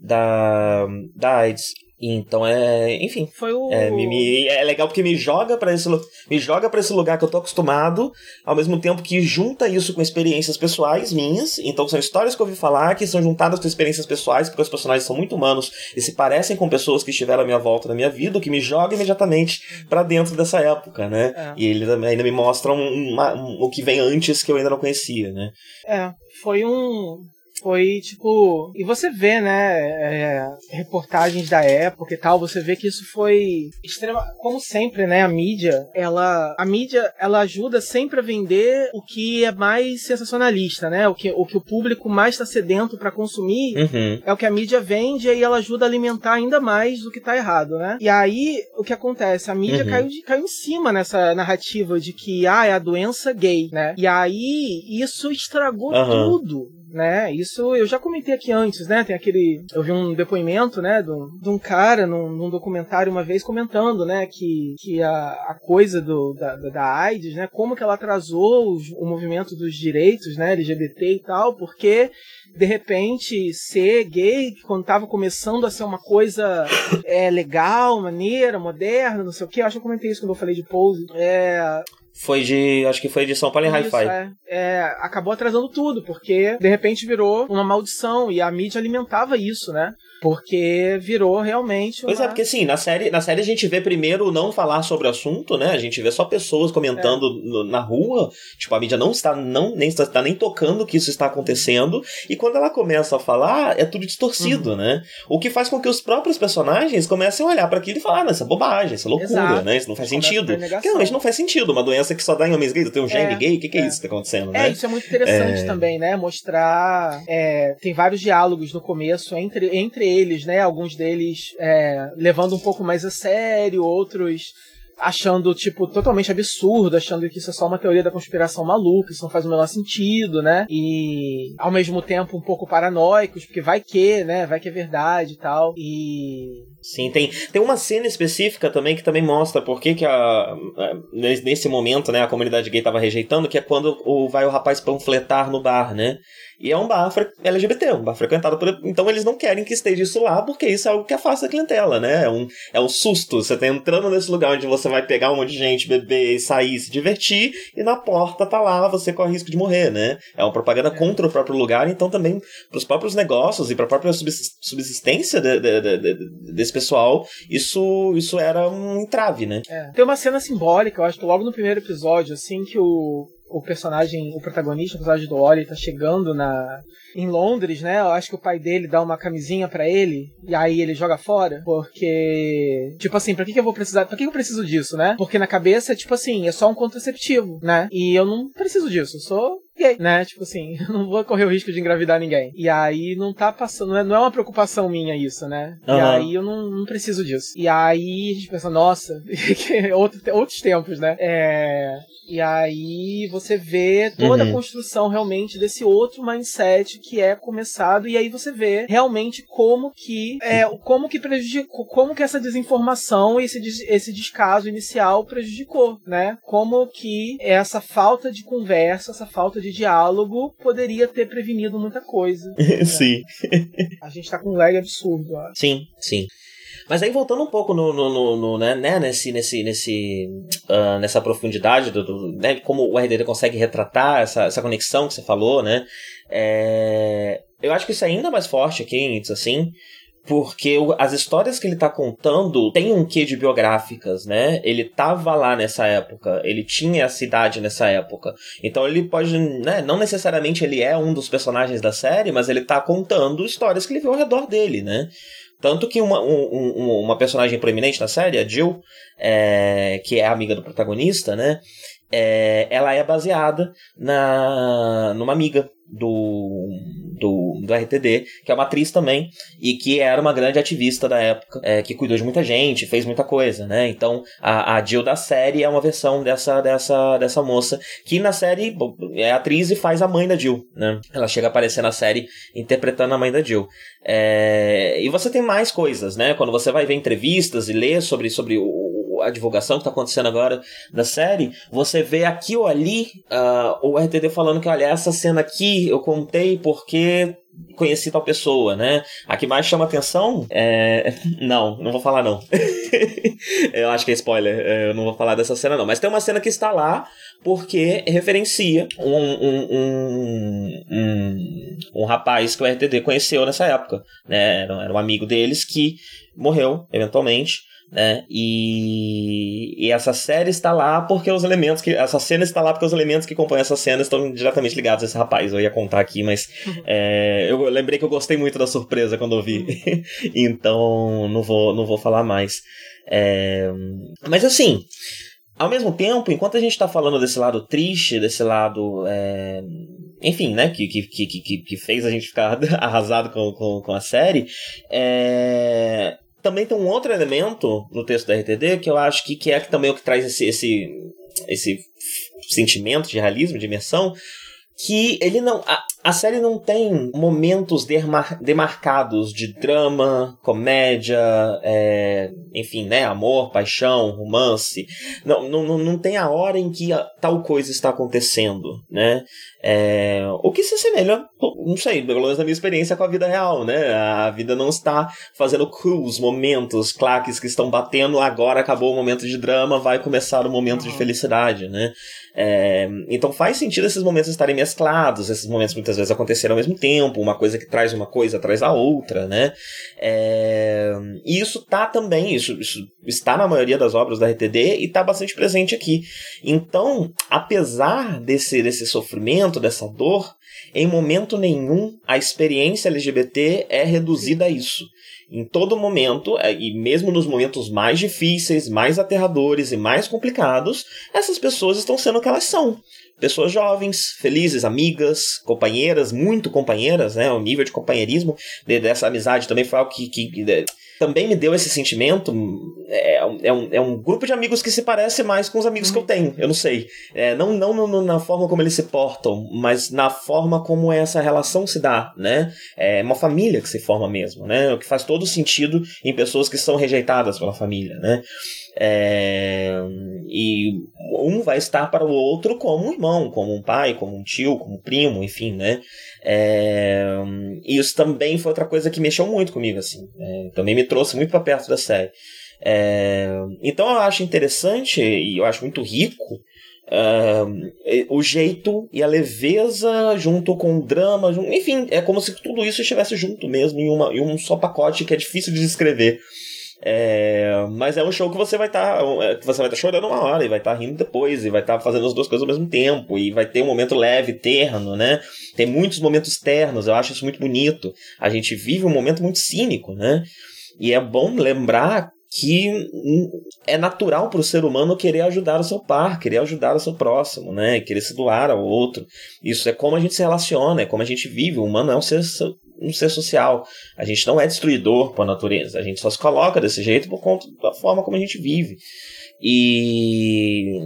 da, da AIDS. Então é, enfim,
foi o
é, me, me, é legal porque me joga para esse me joga para esse lugar que eu tô acostumado, ao mesmo tempo que junta isso com experiências pessoais minhas. Então são histórias que eu ouvi falar que são juntadas com experiências pessoais, porque os personagens são muito humanos e se parecem com pessoas que estiveram à minha volta na minha vida, o que me joga imediatamente para dentro dessa época, né? É. E eles ainda me mostram uma, um, o que vem antes que eu ainda não conhecia, né?
É, foi um foi tipo. E você vê, né? É, reportagens da época e tal, você vê que isso foi extrema. Como sempre, né? A mídia, ela. A mídia, ela ajuda sempre a vender o que é mais sensacionalista, né? O que o, que o público mais está sedento para consumir
uhum.
é o que a mídia vende e ela ajuda a alimentar ainda mais do que tá errado, né? E aí, o que acontece? A mídia uhum. caiu, de, caiu em cima nessa narrativa de que, ah, é a doença gay, né? E aí, isso estragou uhum. tudo né? Isso eu já comentei aqui antes, né? Tem aquele. Eu vi um depoimento, né, de um, de um cara num, num, documentário uma vez comentando, né, que, que a, a coisa do, da, da AIDS, né, como que ela atrasou o, movimento dos direitos, né, LGBT e tal, porque de repente ser gay quando estava começando a ser uma coisa é, legal, maneira, moderna, não sei o que. Acho que eu comentei isso quando eu falei de pose. É,
foi de. Acho que foi de São Paulo em Hi-Fi.
É, é, acabou atrasando tudo, porque de repente virou uma maldição e a mídia alimentava isso, né? Porque virou realmente.
Uma... Pois é, porque sim, na série, na série a gente vê primeiro não falar sobre o assunto, né? A gente vê só pessoas comentando é. no, na rua. Tipo, a mídia não está não, nem, está, nem tocando que isso está acontecendo. E quando ela começa a falar, é tudo distorcido, uhum. né? O que faz com que os próprios personagens comecem a olhar para aquilo e falar, ah, isso é bobagem, isso é loucura, Exato. né? Isso não faz sentido. Porque realmente não faz sentido. Uma doença que só dá em homens gays, tem um gene é, gay, o que, que é. é. isso que está acontecendo,
é,
né?
É, isso é muito interessante é. também, né? Mostrar. É, tem vários diálogos no começo entre, entre eles, né? Alguns deles é, levando um pouco mais a sério, outros achando, tipo, totalmente absurdo, achando que isso é só uma teoria da conspiração maluca, isso não faz o menor sentido, né? E ao mesmo tempo um pouco paranoicos, porque vai que, né? Vai que é verdade e tal. E.
Sim, tem, tem uma cena específica também que também mostra por que, que a, nesse momento, né, a comunidade gay tava rejeitando, que é quando o, vai o rapaz panfletar no bar, né? E é um bar LGBT, um bar frequentado por. Então eles não querem que esteja isso lá, porque isso é algo que afasta a clientela, né? É um, é um susto. Você tá entrando nesse lugar onde você vai pegar um monte de gente, beber, sair, se divertir, e na porta tá lá, você corre risco de morrer, né? É uma propaganda é. contra o próprio lugar, então também pros próprios negócios e pra própria subsistência de, de, de, desse pessoal, isso, isso era um entrave, né?
É. Tem uma cena simbólica, eu acho que logo no primeiro episódio, assim, que o, o personagem, o protagonista, o personagem do Oli, tá chegando na em Londres, né? Eu acho que o pai dele dá uma camisinha para ele e aí ele joga fora, porque tipo assim, para que que eu vou precisar? Para que eu preciso disso, né? Porque na cabeça tipo assim, é só um contraceptivo, né? E eu não preciso disso, eu sou gay, né? Tipo assim, eu não vou correr o risco de engravidar ninguém. E aí não tá passando, não é, não é uma preocupação minha isso, né? Uhum. E aí eu não, não, preciso disso. E aí a gente pensa, nossa, outro, outros tempos, né? É, e aí você vê toda uhum. a construção realmente desse outro mindset que é começado e aí você vê realmente como que é como que prejudicou, como que essa desinformação e esse, esse descaso inicial prejudicou, né? Como que essa falta de conversa, essa falta de diálogo poderia ter prevenido muita coisa.
Né? sim.
A gente tá com um lag absurdo, ó.
Sim, sim. Mas aí voltando um pouco no, no, no, no né, né, nesse, nesse, nesse, uh, nessa profundidade do, do, né, como o RDD consegue retratar essa, essa conexão que você falou, né? É, eu acho que isso é ainda mais forte aqui Assim, porque as histórias que ele está contando têm um quê de biográficas, né? Ele tava lá nessa época, ele tinha a cidade nessa época. Então ele pode, né, não necessariamente ele é um dos personagens da série, mas ele está contando histórias que ele viu ao redor dele, né? Tanto que uma, um, uma personagem proeminente na série, a Jill, é, que é amiga do protagonista, né? É, ela é baseada na numa amiga do, do, do RTD, que é uma atriz também, e que era uma grande ativista da época, é, que cuidou de muita gente, fez muita coisa, né? Então, a, a Jill da série é uma versão dessa, dessa, dessa moça, que na série é atriz e faz a mãe da Jill, né? Ela chega a aparecer na série interpretando a mãe da Jill. É, e você tem mais coisas, né? Quando você vai ver entrevistas e ler sobre, sobre o, a divulgação que está acontecendo agora da série, você vê aqui ou ali uh, o RTD falando que, olha, essa cena aqui eu contei porque conheci tal pessoa, né? A que mais chama atenção é. Não, não vou falar não. eu acho que é spoiler, é, eu não vou falar dessa cena não. Mas tem uma cena que está lá porque referencia um, um, um, um, um rapaz que o RTD conheceu nessa época, né? Era, era um amigo deles que morreu, eventualmente né? E, e essa série está lá porque os elementos que. Essa cena está lá porque os elementos que compõem essa cena estão diretamente ligados a esse rapaz. Eu ia contar aqui, mas uhum. é, eu lembrei que eu gostei muito da surpresa quando eu vi. Uhum. então não vou, não vou falar mais. É, mas assim. Ao mesmo tempo, enquanto a gente está falando desse lado triste, desse lado. É, enfim, né? Que, que, que, que, fez a gente ficar arrasado com, com, com a série. É, também tem um outro elemento no texto da RTD que eu acho que, que é também o que traz esse, esse, esse sentimento de realismo, de imersão, que ele não. A, a série não tem momentos demar, demarcados de drama, comédia, é, enfim, né? Amor, paixão, romance. Não, não, não tem a hora em que tal coisa está acontecendo, né? É, o que se assemelha, não sei, pelo menos na minha experiência com a vida real, né? A vida não está fazendo cruz, momentos, claques que estão batendo, agora acabou o momento de drama, vai começar o momento de felicidade, né? É, então faz sentido esses momentos estarem mesclados, esses momentos muitas vezes acontecerem ao mesmo tempo, uma coisa que traz uma coisa traz a outra, né? É, e isso tá também, isso, isso está na maioria das obras da RTD e está bastante presente aqui. Então, apesar desse, desse sofrimento, dessa dor, em momento nenhum a experiência LGBT é reduzida a isso em todo momento, é, e mesmo nos momentos mais difíceis, mais aterradores e mais complicados, essas pessoas estão sendo o que elas são. Pessoas jovens, felizes, amigas, companheiras, muito companheiras, né? O nível de companheirismo dessa amizade também foi algo que, que também me deu esse sentimento. É, é, um, é um grupo de amigos que se parece mais com os amigos uhum. que eu tenho, eu não sei. É, não não no, na forma como eles se portam, mas na forma como essa relação se dá, né? É uma família que se forma mesmo, né? O que faz todo sentido em pessoas que são rejeitadas pela família, né? É, e um vai estar para o outro como um irmão, como um pai, como um tio, como um primo, enfim, né? É, isso também foi outra coisa que mexeu muito comigo, assim. É, também me trouxe muito para perto da série. É, então eu acho interessante e eu acho muito rico Uh, o jeito e a leveza junto com o drama, enfim, é como se tudo isso estivesse junto mesmo em, uma, em um só pacote que é difícil de descrever. É, mas é um show que você vai estar tá, é, você vai estar tá chorando uma hora e vai estar tá rindo depois e vai estar tá fazendo as duas coisas ao mesmo tempo e vai ter um momento leve, terno, né? Tem muitos momentos ternos, eu acho isso muito bonito. A gente vive um momento muito cínico, né? E é bom lembrar que é natural para o ser humano querer ajudar o seu par, querer ajudar o seu próximo, né? Querer se doar ao outro. Isso é como a gente se relaciona, é como a gente vive. O humano é um ser um ser social. A gente não é destruidor por natureza. A gente só se coloca desse jeito por conta da forma como a gente vive. E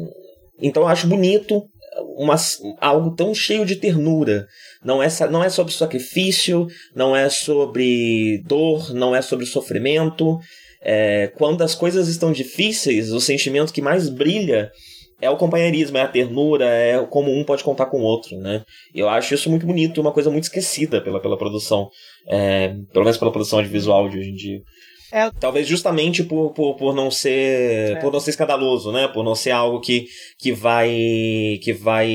então eu acho bonito uma, algo tão cheio de ternura. Não é, não é sobre sacrifício, não é sobre dor, não é sobre sofrimento. É, quando as coisas estão difíceis, o sentimento que mais brilha é o companheirismo, é a ternura, é como um pode contar com o outro, né? Eu acho isso muito bonito, uma coisa muito esquecida pela, pela produção, é, pelo menos pela produção audiovisual de hoje em dia. É. Talvez justamente por, por, por não ser é. por não ser escandaloso, né? Por não ser algo que, que vai que vai,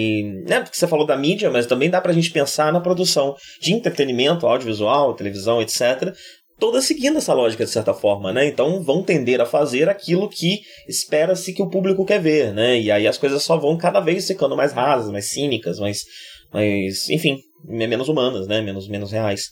né? Porque você falou da mídia, mas também dá pra gente pensar na produção de entretenimento, audiovisual, televisão, etc, toda seguindo essa lógica de certa forma, né? Então vão tender a fazer aquilo que espera-se que o público quer ver, né? E aí as coisas só vão cada vez ficando mais rasas, mais cínicas, mais, mais enfim, menos humanas, né? Menos, menos reais.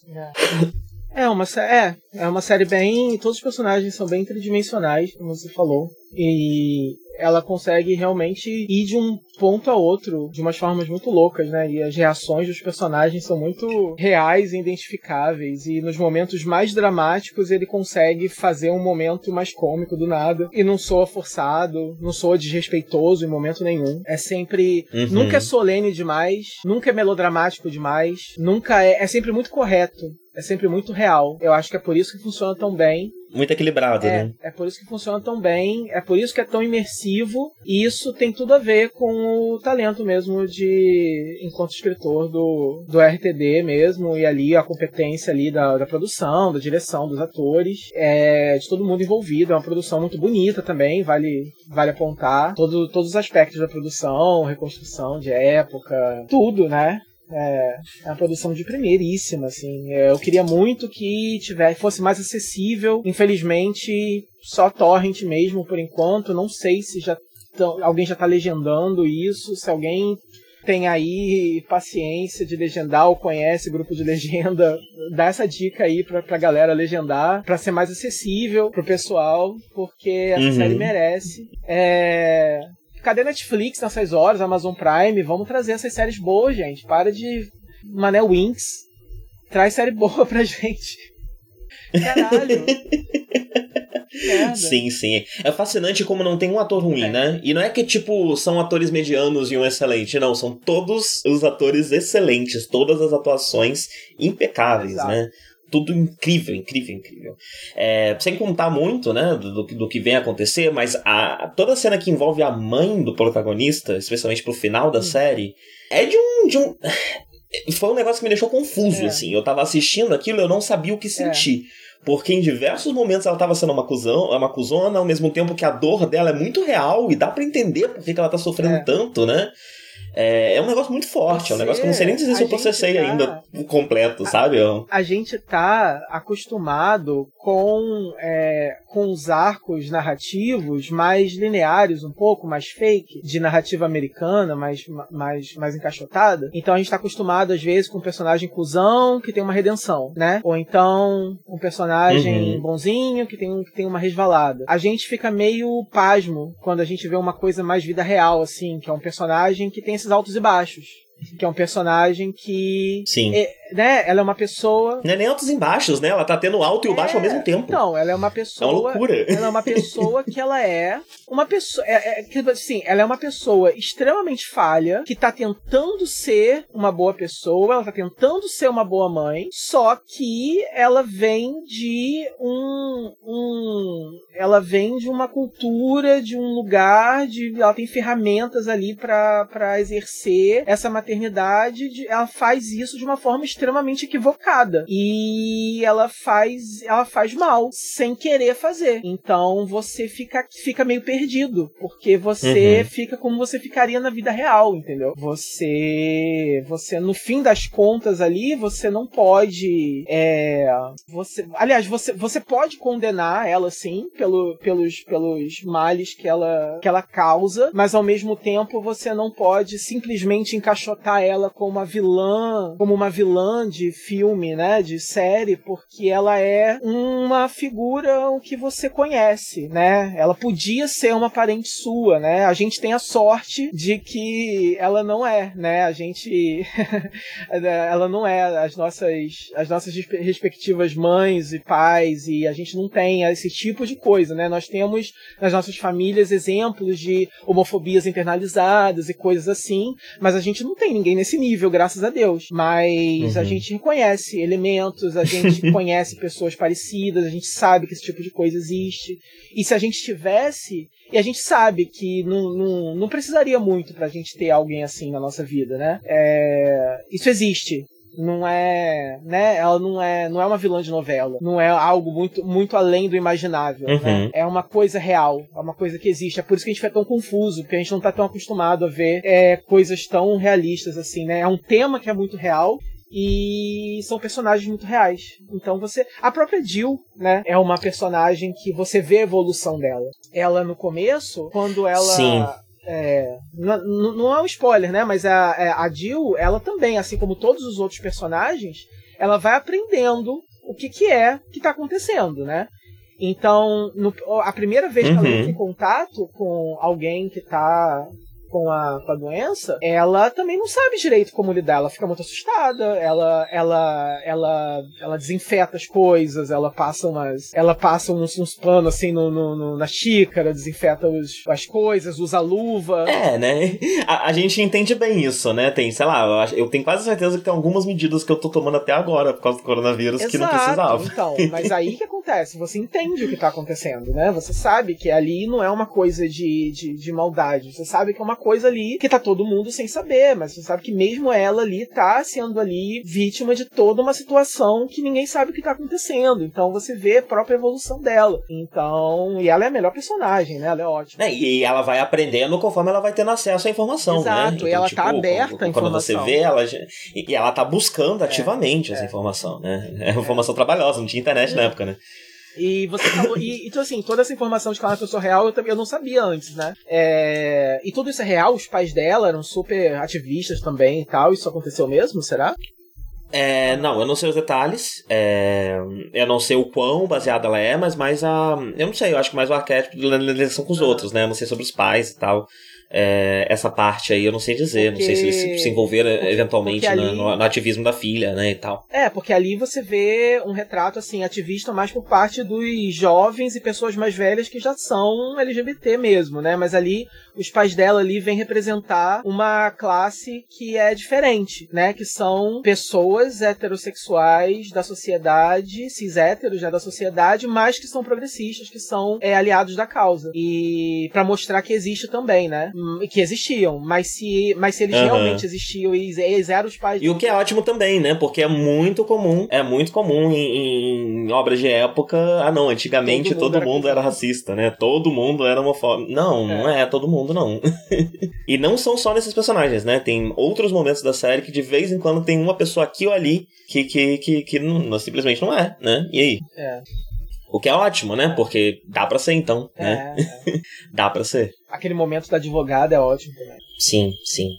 É. é uma, é, é uma série bem. Todos os personagens são bem tridimensionais, como você falou. E ela consegue realmente ir de um ponto a outro de umas formas muito loucas, né? E as reações dos personagens são muito reais e identificáveis. E nos momentos mais dramáticos ele consegue fazer um momento mais cômico do nada. E não soa forçado, não soa desrespeitoso em momento nenhum. É sempre. Uhum. Nunca é solene demais, nunca é melodramático demais, nunca é. É sempre muito correto. É sempre muito real. Eu acho que é por isso que funciona tão bem
muito equilibrado,
é,
né?
É por isso que funciona tão bem, é por isso que é tão imersivo, e isso tem tudo a ver com o talento mesmo de, enquanto escritor do, do RTD mesmo, e ali a competência ali da, da produção, da direção, dos atores, é, de todo mundo envolvido. É uma produção muito bonita também, vale, vale apontar. Todo, todos os aspectos da produção, reconstrução de época, tudo, né? É, é uma produção de primeiríssima, assim. É, eu queria muito que tivesse, fosse mais acessível. Infelizmente, só torrent mesmo por enquanto. Não sei se já tão, alguém já está legendando isso, se alguém tem aí paciência de legendar ou conhece grupo de legenda, dá essa dica aí pra, pra galera legendar, pra ser mais acessível pro pessoal, porque essa uhum. série merece. É, Cadê Netflix nessas horas, Amazon Prime? Vamos trazer essas séries boas, gente. Para de Mané Winx. Traz série boa pra gente. Caralho.
sim, sim. É fascinante como não tem um ator ruim, é. né? E não é que, tipo, são atores medianos e um excelente. Não, são todos os atores excelentes. Todas as atuações impecáveis, Exato. né? Tudo incrível, incrível, incrível. É, sem contar muito, né, do, do, que vem acontecer, mas a, toda a cena que envolve a mãe do protagonista, especialmente pro final da hum. série, é de um, de um. Foi um negócio que me deixou confuso, é. assim. Eu tava assistindo aquilo eu não sabia o que sentir. É. Porque em diversos momentos ela estava sendo uma, cuzão, uma cuzona, ao mesmo tempo que a dor dela é muito real e dá para entender por que, que ela tá sofrendo é. tanto, né? É, é um negócio muito forte, Você, é um negócio que eu não sei nem dizer se eu processei tá, ainda completo,
a,
sabe?
A gente tá acostumado com, é, com os arcos narrativos mais lineares, um pouco, mais fake, de narrativa americana, mais, mais, mais encaixotada. Então a gente tá acostumado, às vezes, com um personagem cuzão que tem uma redenção, né? Ou então um personagem uhum. bonzinho que tem, que tem uma resvalada. A gente fica meio pasmo quando a gente vê uma coisa mais vida real, assim, que é um personagem que tem esses altos e baixos que é um personagem que
é,
né, ela é uma pessoa.
Não é nem altos e baixos, né? Ela tá tendo alto e o baixo ao mesmo tempo.
Então, ela é uma pessoa.
É uma loucura.
Ela é uma pessoa que ela é uma pessoa. É, é, que, assim, ela é uma pessoa extremamente falha, que tá tentando ser uma boa pessoa, ela tá tentando ser uma boa mãe, só que ela vem de um. um ela vem de uma cultura, de um lugar, de ela tem ferramentas ali para exercer essa maternidade, de, ela faz isso de uma forma extremamente equivocada e ela faz ela faz mal sem querer fazer. Então você fica fica meio perdido porque você uhum. fica como você ficaria na vida real, entendeu? Você você no fim das contas ali você não pode é, você aliás você você pode condenar ela sim pelo, pelos pelos males que ela que ela causa, mas ao mesmo tempo você não pode simplesmente encaixotar ela como uma vilã, como uma vilã de filme, né, de série, porque ela é uma figura que você conhece, né? Ela podia ser uma parente sua, né? A gente tem a sorte de que ela não é, né? A gente ela não é as nossas as nossas respectivas mães e pais e a gente não tem esse tipo de coisa, né? Nós temos nas nossas famílias exemplos de homofobias internalizadas e coisas assim, mas a gente não tem ninguém nesse nível, graças a Deus. Mas uhum. a gente reconhece elementos, a gente conhece pessoas parecidas, a gente sabe que esse tipo de coisa existe. E se a gente tivesse, e a gente sabe que não, não, não precisaria muito pra gente ter alguém assim na nossa vida, né? É, isso existe não é, né? Ela não é, não é uma vilã de novela, não é algo muito, muito além do imaginável, né? uhum. né? É uma coisa real, é uma coisa que existe. É por isso que a gente fica tão confuso, porque a gente não tá tão acostumado a ver é, coisas tão realistas assim, né? É um tema que é muito real e são personagens muito reais. Então você, a própria Jill, né, é uma personagem que você vê a evolução dela. Ela no começo, quando ela
Sim.
É, não, não é um spoiler, né? Mas a, é, a Jill, ela também, assim como todos os outros personagens, ela vai aprendendo o que, que é que está acontecendo, né? Então, no, a primeira vez que uhum. ela entra em contato com alguém que está com a, com a doença, ela também não sabe direito como lidar. Ela fica muito assustada, ela, ela, ela, ela desinfeta as coisas, ela passa umas. Ela passa uns, uns panos assim no, no, no, na xícara, desinfeta os, as coisas, usa luva.
É, né? A, a, gente entende bem isso, né? Tem, sei lá, eu, eu, tenho quase certeza que tem algumas medidas que eu tô tomando até agora por causa do coronavírus Exato, que não precisava.
Então, mas aí que acontece? Você entende o que tá acontecendo, né? Você sabe que ali não é uma coisa de, de, de maldade. Você sabe que é uma coisa ali que tá todo mundo sem saber, mas você sabe que mesmo ela ali tá sendo ali vítima de toda uma situação que ninguém sabe o que tá acontecendo. Então você vê a própria evolução dela. Então, e ela é a melhor personagem, né? Ela é ótima.
É, e ela vai aprendendo conforme ela vai tendo acesso à informação,
Exato,
né?
Então, e ela tá tipo, tá aberta quando, à informação.
Quando você vê, ela e ela tá buscando é, ativamente é, essa informação, né? É uma informação trabalhosa, não tinha internet na época, né?
E você falou. e, então, assim, toda essa informação de que ela é uma pessoa real eu, eu não sabia antes, né? É, e tudo isso é real? Os pais dela eram super ativistas também e tal. Isso aconteceu mesmo? Será?
É, não, eu não sei os detalhes. É, eu não sei o quão baseada ela é, mas mais a. Eu não sei, eu acho que mais o arquétipo de ligação com os outros, né? Eu não sei sobre os pais e tal. É, essa parte aí eu não sei dizer, porque... não sei se eles se envolveram porque, eventualmente porque ali... no, no, ativismo da filha, né, e tal.
É, porque ali você vê um retrato, assim, ativista mais por parte dos jovens e pessoas mais velhas que já são LGBT mesmo, né, mas ali os pais dela ali vêm representar uma classe que é diferente, né? Que são pessoas heterossexuais da sociedade, cis héteros já da sociedade, mas que são progressistas, que são é, aliados da causa. E para mostrar que existe também, né? Que existiam, mas se, mas se eles uhum. realmente existiam e eles eram os pais.
E o que é ótimo também, né? Porque é muito comum, é muito comum em, em obras de época. Ah, não, antigamente todo mundo, todo mundo era, era, racista, né? Todo mundo era homofóbico. Não, é. não é todo mundo mundo, não. e não são só nesses personagens, né? Tem outros momentos da série que de vez em quando tem uma pessoa aqui ou ali que, que, que, que não, simplesmente não é, né? E aí?
É.
O que é ótimo, né? Porque dá pra ser então, né? É. dá pra ser.
Aquele momento da advogada é ótimo também.
Sim, sim.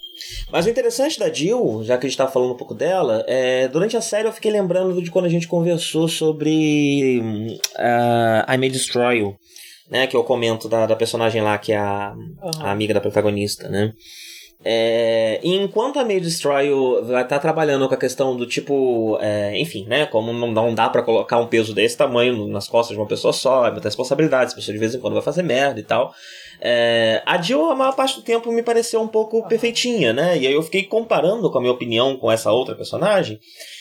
Mas o interessante da Jill, já que a gente tá falando um pouco dela, é, durante a série eu fiquei lembrando de quando a gente conversou sobre uh, I May Destroy You né? Que eu comento da, da personagem lá, que é a, uhum. a amiga da protagonista, né? É, e enquanto a May Destroy vai estar tá trabalhando com a questão do tipo, é, enfim, né? Como não, não dá para colocar um peso desse tamanho nas costas de uma pessoa só, é muita responsabilidade, a pessoa de vez em quando vai fazer merda e tal. É, a Jill, a maior parte do tempo, me pareceu um pouco perfeitinha, né? E aí eu fiquei comparando com a minha opinião com essa outra personagem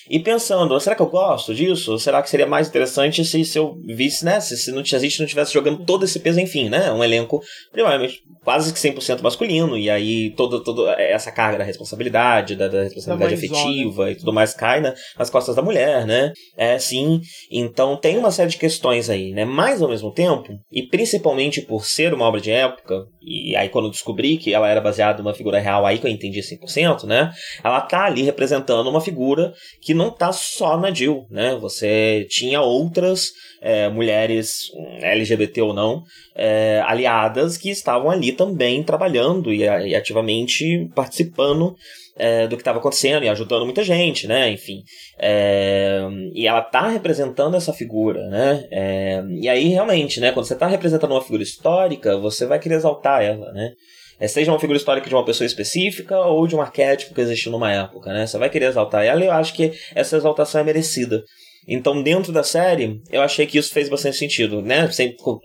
e pensando, será que eu gosto disso? Será que seria mais interessante se, se eu visse, né? Se, se, não, se a gente não estivesse jogando todo esse peso, enfim, né? Um elenco, primeiramente, quase que 100% masculino, e aí toda, toda essa carga da responsabilidade, da, da responsabilidade da afetiva e tudo mais cai né, nas costas da mulher, né? É, sim. Então tem uma série de questões aí, né? Mas ao mesmo tempo, e principalmente por ser uma obra de época, e aí quando eu descobri que ela era baseada numa figura real, aí que eu entendi 100%, né? Ela tá ali representando uma figura que que não tá só na Jill, né? Você tinha outras é, mulheres hum, LGBT ou não, é, aliadas que estavam ali também trabalhando e, e ativamente participando é, do que estava acontecendo e ajudando muita gente, né? Enfim. É, e ela tá representando essa figura, né? É, e aí, realmente, né? Quando você tá representando uma figura histórica, você vai querer exaltar ela, né? É, seja uma figura histórica de uma pessoa específica ou de um arquétipo que existiu numa época, né? Você vai querer exaltar ela e eu acho que essa exaltação é merecida. Então, dentro da série, eu achei que isso fez bastante sentido, né?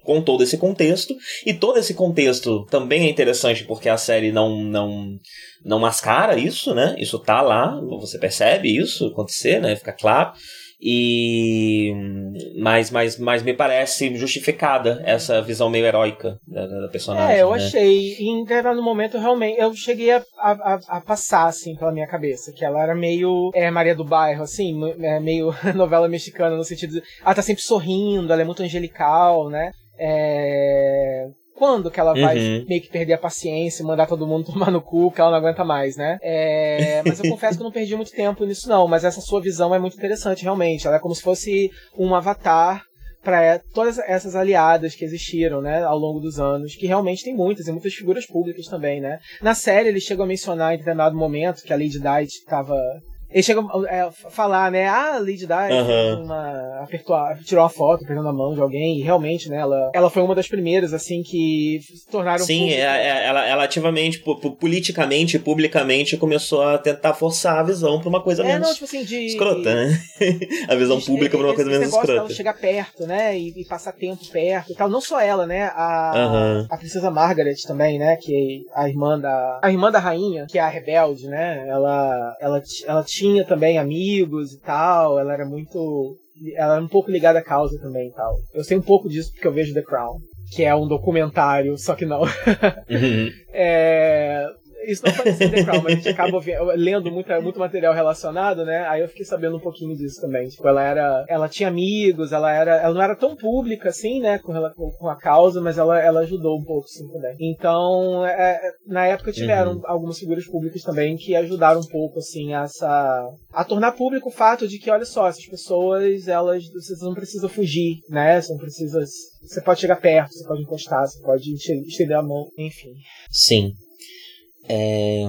Com todo esse contexto. E todo esse contexto também é interessante porque a série não, não, não mascara isso, né? Isso tá lá, você percebe isso acontecer, né? Fica claro e mas, mas, mas me parece justificada essa visão meio heróica da, da personagem.
É, eu
né?
achei. E em determinado momento, realmente, eu cheguei a, a, a, passar, assim, pela minha cabeça, que ela era meio é, Maria do Bairro, assim, é, meio novela mexicana, no sentido de. Ela tá sempre sorrindo, ela é muito angelical, né? É, quando que ela vai uhum. meio que perder a paciência e mandar todo mundo tomar no cu, que ela não aguenta mais, né? É, mas eu confesso que eu não perdi muito tempo nisso, não. Mas essa sua visão é muito interessante, realmente. Ela é como se fosse um avatar para todas essas aliadas que existiram, né, ao longo dos anos, que realmente tem muitas, e muitas figuras públicas também, né. Na série eles chegam a mencionar em determinado momento que a Lady Di estava ele chega a falar, né? Ah, a Lady Di uhum. uma, apertou, tirou uma foto pegando a mão de alguém. E realmente, né? Ela, ela foi uma das primeiras, assim, que se tornaram.
Sim, é, é, ela, ela ativamente, politicamente, publicamente, começou a tentar forçar a visão pra uma coisa é, menos. Não, tipo assim, de. Escrota, né? a visão de, pública pra uma coisa menos escrota. Ela
chegar perto, né? E, e, passar tempo perto e tal. Não só ela, né? A, uhum. a princesa Margaret também, né? Que é a irmã da. A irmã da rainha, que é a rebelde, né? Ela, ela, ela tinha tinha também amigos e tal, ela era muito. Ela era um pouco ligada à causa também e tal. Eu sei um pouco disso porque eu vejo The Crown, que é um documentário, só que não. Uhum. é, isso não pode ser The Crown, mas a gente acaba lendo muito, muito material relacionado, né? Aí eu fiquei sabendo um pouquinho disso também. Tipo, ela era. Ela tinha amigos, ela era. Ela não era tão pública assim, né? Com, com a causa, mas ela, ela ajudou um pouco, sim, também. Então, é, é, na época tiveram uhum. algumas figuras públicas também que ajudaram um pouco, assim, a essa. a tornar público o fato de que, olha só, essas pessoas, elas. Vocês não precisam fugir, né? Você não precisa. Você pode chegar perto, você pode encostar, você pode estender a mão, enfim.
Sim. É...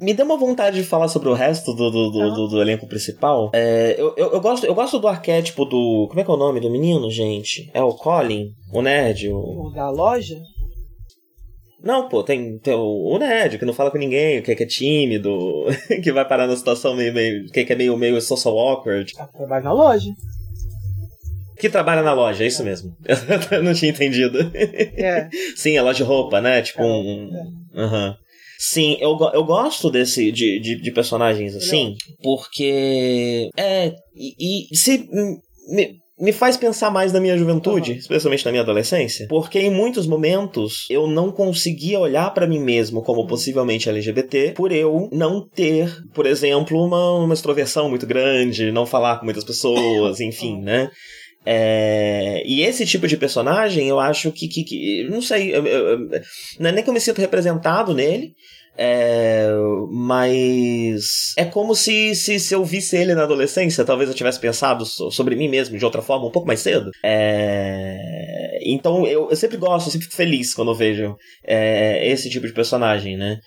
Me deu uma vontade de falar sobre o resto do, do, do, do, do elenco principal. É, eu, eu, eu, gosto, eu gosto do arquétipo do. Como é que é o nome do menino, gente? É o Colin? O nerd?
O, o da loja?
Não, pô, tem, tem o, o nerd que não fala com ninguém, que é, que é tímido, que vai parar na situação meio, meio que, é meio, meio social awkward.
Ah, trabalha na loja.
Que trabalha na loja, é isso mesmo. Eu não tinha entendido. É. Sim, a loja de roupa, né? Tipo é, um. É. Uhum. Sim, eu, eu gosto desse de, de, de personagens assim, porque. É. E, e se. Me, me faz pensar mais na minha juventude, uhum. especialmente na minha adolescência, porque em muitos momentos eu não conseguia olhar para mim mesmo como possivelmente LGBT por eu não ter, por exemplo, uma, uma extroversão muito grande, não falar com muitas pessoas, enfim, né? É, e esse tipo de personagem, eu acho que. que, que não sei, eu, eu, não é nem que eu me sinto representado nele. É, mas é como se, se, se eu visse ele na adolescência, talvez eu tivesse pensado sobre mim mesmo de outra forma um pouco mais cedo. É, então eu, eu sempre gosto, eu sempre fico feliz quando eu vejo é, esse tipo de personagem, né?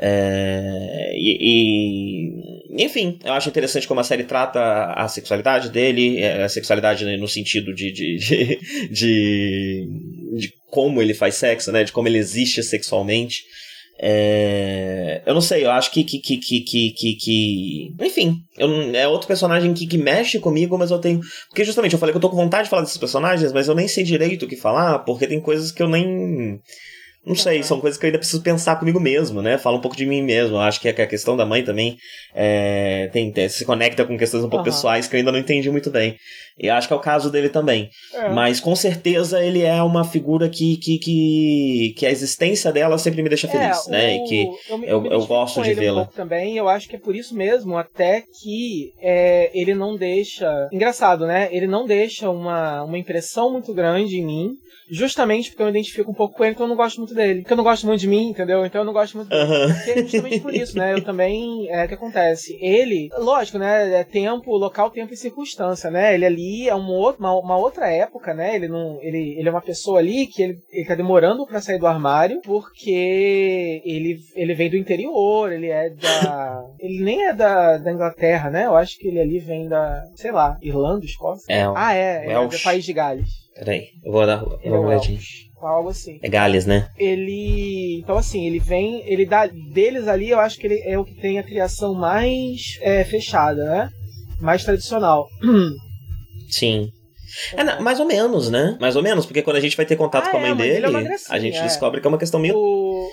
É, e, enfim, eu acho interessante como a série trata a sexualidade dele, é, a sexualidade no sentido de, de, de, de, de como ele faz sexo, né? De como ele existe sexualmente. É... Eu não sei, eu acho que. que, que, que, que, que... Enfim, eu, é outro personagem que, que mexe comigo, mas eu tenho. Porque justamente eu falei que eu tô com vontade de falar desses personagens, mas eu nem sei direito o que falar, porque tem coisas que eu nem. Não sei, são coisas que eu ainda preciso pensar comigo mesmo, né? Fala um pouco de mim mesmo. Eu acho que a questão da mãe também é, tem, tem, se conecta com questões um pouco uhum. pessoais que eu ainda não entendi muito bem. E acho que é o caso dele também. É. Mas com certeza ele é uma figura que, que, que, que a existência dela sempre me deixa é, feliz, é, né? O, e que eu, eu, eu, eu gosto de vê-la. Um
também, eu acho que é por isso mesmo, até que é, ele não deixa. Engraçado, né? Ele não deixa uma, uma impressão muito grande em mim justamente porque eu me identifico um pouco com ele, porque eu não gosto muito dele. Porque eu não gosto muito de mim, entendeu? Então eu não gosto muito dele. Uhum. Porque justamente por isso, né? Eu também. É o que acontece. Ele, lógico, né? É tempo, local, tempo e circunstância, né? Ele ali é um outro, uma, uma outra época, né? Ele não. Ele, ele é uma pessoa ali que ele, ele tá demorando para sair do armário, porque ele, ele vem do interior, ele é da. ele nem é da, da Inglaterra, né? Eu acho que ele ali vem da, sei lá, Irlanda, Escócia. É, ah, é, é, é do país de Gales.
Peraí, eu vou dar uma é olhadinha.
Algo assim.
É Gales, né?
Ele. Então, assim, ele vem. Ele dá. Deles ali, eu acho que ele é o que tem a criação mais é, fechada, né? Mais tradicional.
Sim. É, mais ou menos, né? Mais ou menos, porque quando a gente vai ter contato ah, com a mãe é, dele, é a gente é. descobre que é uma questão meio. O...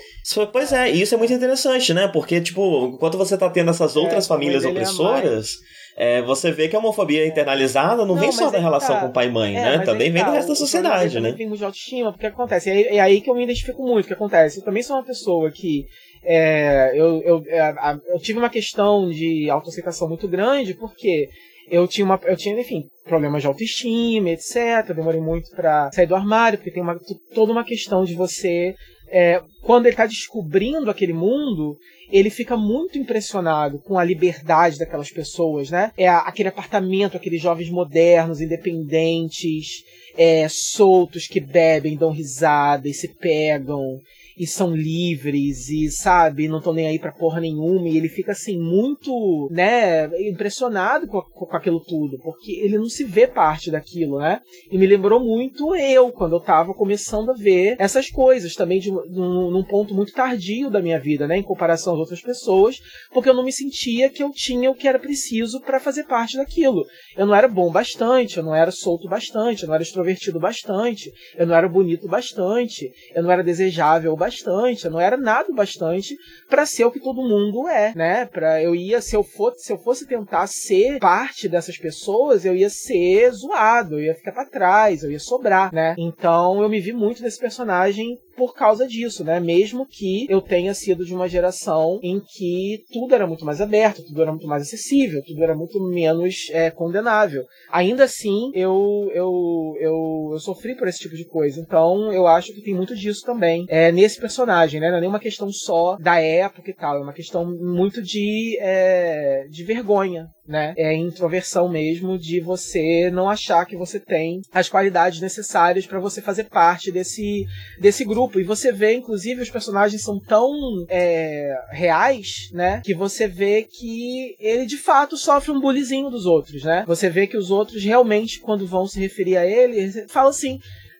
Pois é, e isso é muito interessante, né? Porque, tipo, enquanto você tá tendo essas outras é, famílias opressoras é, você vê que a homofobia internalizada não, não vem só da relação tá. com pai e mãe, é, né? Também vem tá. do resto da sociedade, né?
Tem de autoestima, porque acontece. É, é aí que eu me identifico muito, o que acontece. Eu também sou uma pessoa que é, eu, eu, é, eu tive uma questão de autoaceitação muito grande, porque eu tinha uma, eu tinha, enfim, problemas de autoestima, etc. Demorei muito para sair do armário, porque tem uma, toda uma questão de você é, quando ele está descobrindo aquele mundo, ele fica muito impressionado com a liberdade daquelas pessoas, né? É aquele apartamento, aqueles jovens modernos, independentes, é, soltos que bebem, dão risada e se pegam e são livres e, sabe, não estão nem aí pra porra nenhuma. E ele fica, assim, muito, né, impressionado com, com aquilo tudo, porque ele não se vê parte daquilo, né? E me lembrou muito eu, quando eu tava começando a ver essas coisas, também de, num, num ponto muito tardio da minha vida, né, em comparação às outras pessoas, porque eu não me sentia que eu tinha o que era preciso para fazer parte daquilo. Eu não era bom bastante, eu não era solto bastante, eu não era extrovertido bastante, eu não era bonito bastante, eu não era desejável bastante bastante, eu não era nada bastante para ser o que todo mundo é, né? Para eu ia se eu fosse se eu fosse tentar ser parte dessas pessoas, eu ia ser zoado, eu ia ficar para trás, eu ia sobrar, né? Então eu me vi muito nesse personagem por causa disso, né? Mesmo que eu tenha sido de uma geração em que tudo era muito mais aberto, tudo era muito mais acessível, tudo era muito menos é, condenável. Ainda assim, eu, eu, eu, eu sofri por esse tipo de coisa. Então, eu acho que tem muito disso também é, nesse personagem, né? Não é nem uma questão só da época e tal, é uma questão muito de, é, de vergonha, né? É introversão mesmo de você não achar que você tem as qualidades necessárias para você fazer parte desse, desse grupo. E você vê, inclusive, os personagens são tão é, reais, né? Que você vê que ele de fato sofre um bullyingzinho dos outros, né? Você vê que os outros realmente, quando vão se referir a ele, falam assim.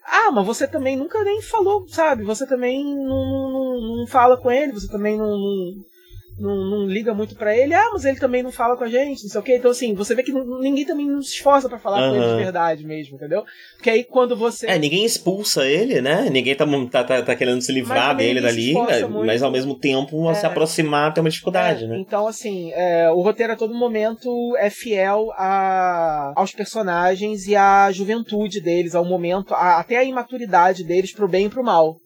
Ah, mas você também nunca nem falou, sabe? Você também não, não, não fala com ele, você também não, não não, não liga muito para ele, ah, mas ele também não fala com a gente, não sei o quê. Então, assim, você vê que ninguém também não se esforça para falar uhum. com ele de verdade mesmo, entendeu? Porque aí quando você.
É, ninguém expulsa ele, né? Ninguém tá, tá, tá, tá querendo se livrar dele dali, né? mas ao mesmo tempo é, se aproximar tem uma dificuldade,
é,
né?
Então, assim, é, o roteiro a todo momento é fiel a, aos personagens e à juventude deles, ao momento, a, até a imaturidade deles pro bem e pro mal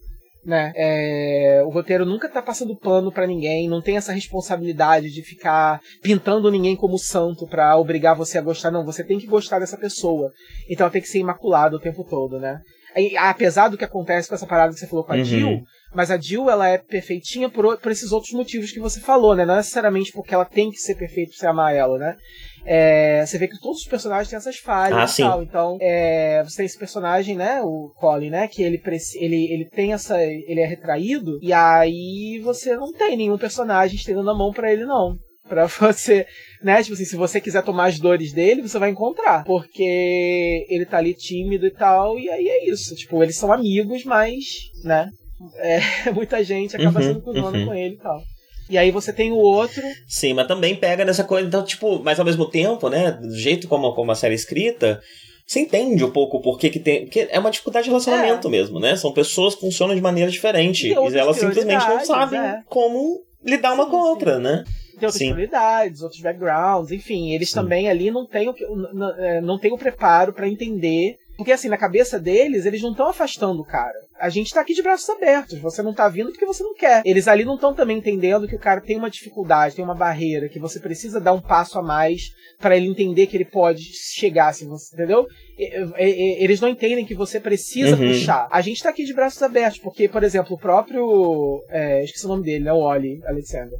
né? É, o roteiro nunca tá passando pano para ninguém, não tem essa responsabilidade de ficar pintando ninguém como santo para obrigar você a gostar, não, você tem que gostar dessa pessoa. Então ela tem que ser imaculada o tempo todo, né? E, apesar do que acontece com essa parada que você falou com a uhum. Jill, mas a Jill ela é perfeitinha por, por esses outros motivos que você falou, né? Não necessariamente porque ela tem que ser perfeita pra você amar ela, né? É, você vê que todos os personagens têm essas falhas ah, e sim. tal. Então, é, você tem esse personagem, né? O Colin, né? Que ele, ele, ele tem essa. Ele é retraído. E aí você não tem nenhum personagem estendendo a mão para ele, não. Pra você, né? Tipo assim, se você quiser tomar as dores dele, você vai encontrar. Porque ele tá ali tímido e tal. E aí é isso. Tipo, eles são amigos, mas, né? é, muita gente acaba uhum, sendo cruzando uhum. com ele e tal. E aí você tem o outro.
Sim, mas também pega nessa coisa. Então, tipo, mas ao mesmo tempo, né? Do jeito como, como a série é escrita, você entende um pouco por que, que tem. Porque é uma dificuldade de relacionamento é. mesmo, né? São pessoas que funcionam de maneira diferente. E, e elas simplesmente não sabem é. como lidar uma sim, com a outra, sim. né?
Tem outras sim. prioridades, outros backgrounds, enfim, eles sim. também ali não têm o, não, é, não tem o preparo para entender porque assim, na cabeça deles, eles não estão afastando o cara. A gente tá aqui de braços abertos. Você não tá vindo porque você não quer. Eles ali não estão também entendendo que o cara tem uma dificuldade, tem uma barreira, que você precisa dar um passo a mais para ele entender que ele pode chegar, assim, você, entendeu? Eles não entendem que você precisa uhum. puxar. A gente tá aqui de braços abertos, porque, por exemplo, o próprio. É, esqueci o nome dele, né? O Oli Alexander.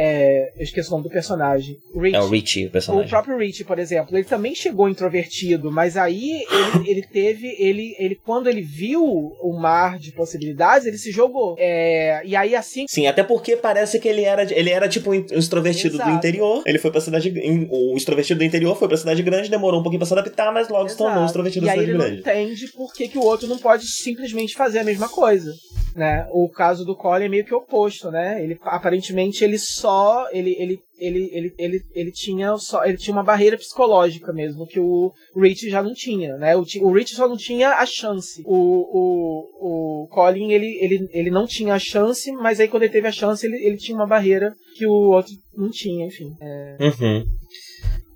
É, eu esqueço o nome do personagem.
Rich, é o Richie, o personagem.
O próprio Richie, por exemplo, ele também chegou introvertido, mas aí ele, ele teve. Ele, ele, quando ele viu o mar de possibilidades, ele se jogou. É, e aí assim.
Sim, até porque parece que ele era, ele era tipo um extrovertido Exato. do interior. Ele foi pra cidade. O extrovertido do interior foi pra cidade grande, demorou um pouquinho pra se adaptar, mas logo Exato. se tornou extrovertido da cidade grande.
E aí ele não entende por que, que o outro não pode simplesmente fazer a mesma coisa. Né? O caso do Colin é meio que oposto, né? Ele aparentemente ele só ele, ele, ele, ele, ele, ele tinha só ele tinha uma barreira psicológica mesmo que o Rich já não tinha, né? O, o Rich só não tinha a chance. O, o, o Colin ele, ele, ele não tinha a chance, mas aí quando ele teve a chance ele, ele tinha uma barreira que o outro não tinha, enfim. É...
Uhum.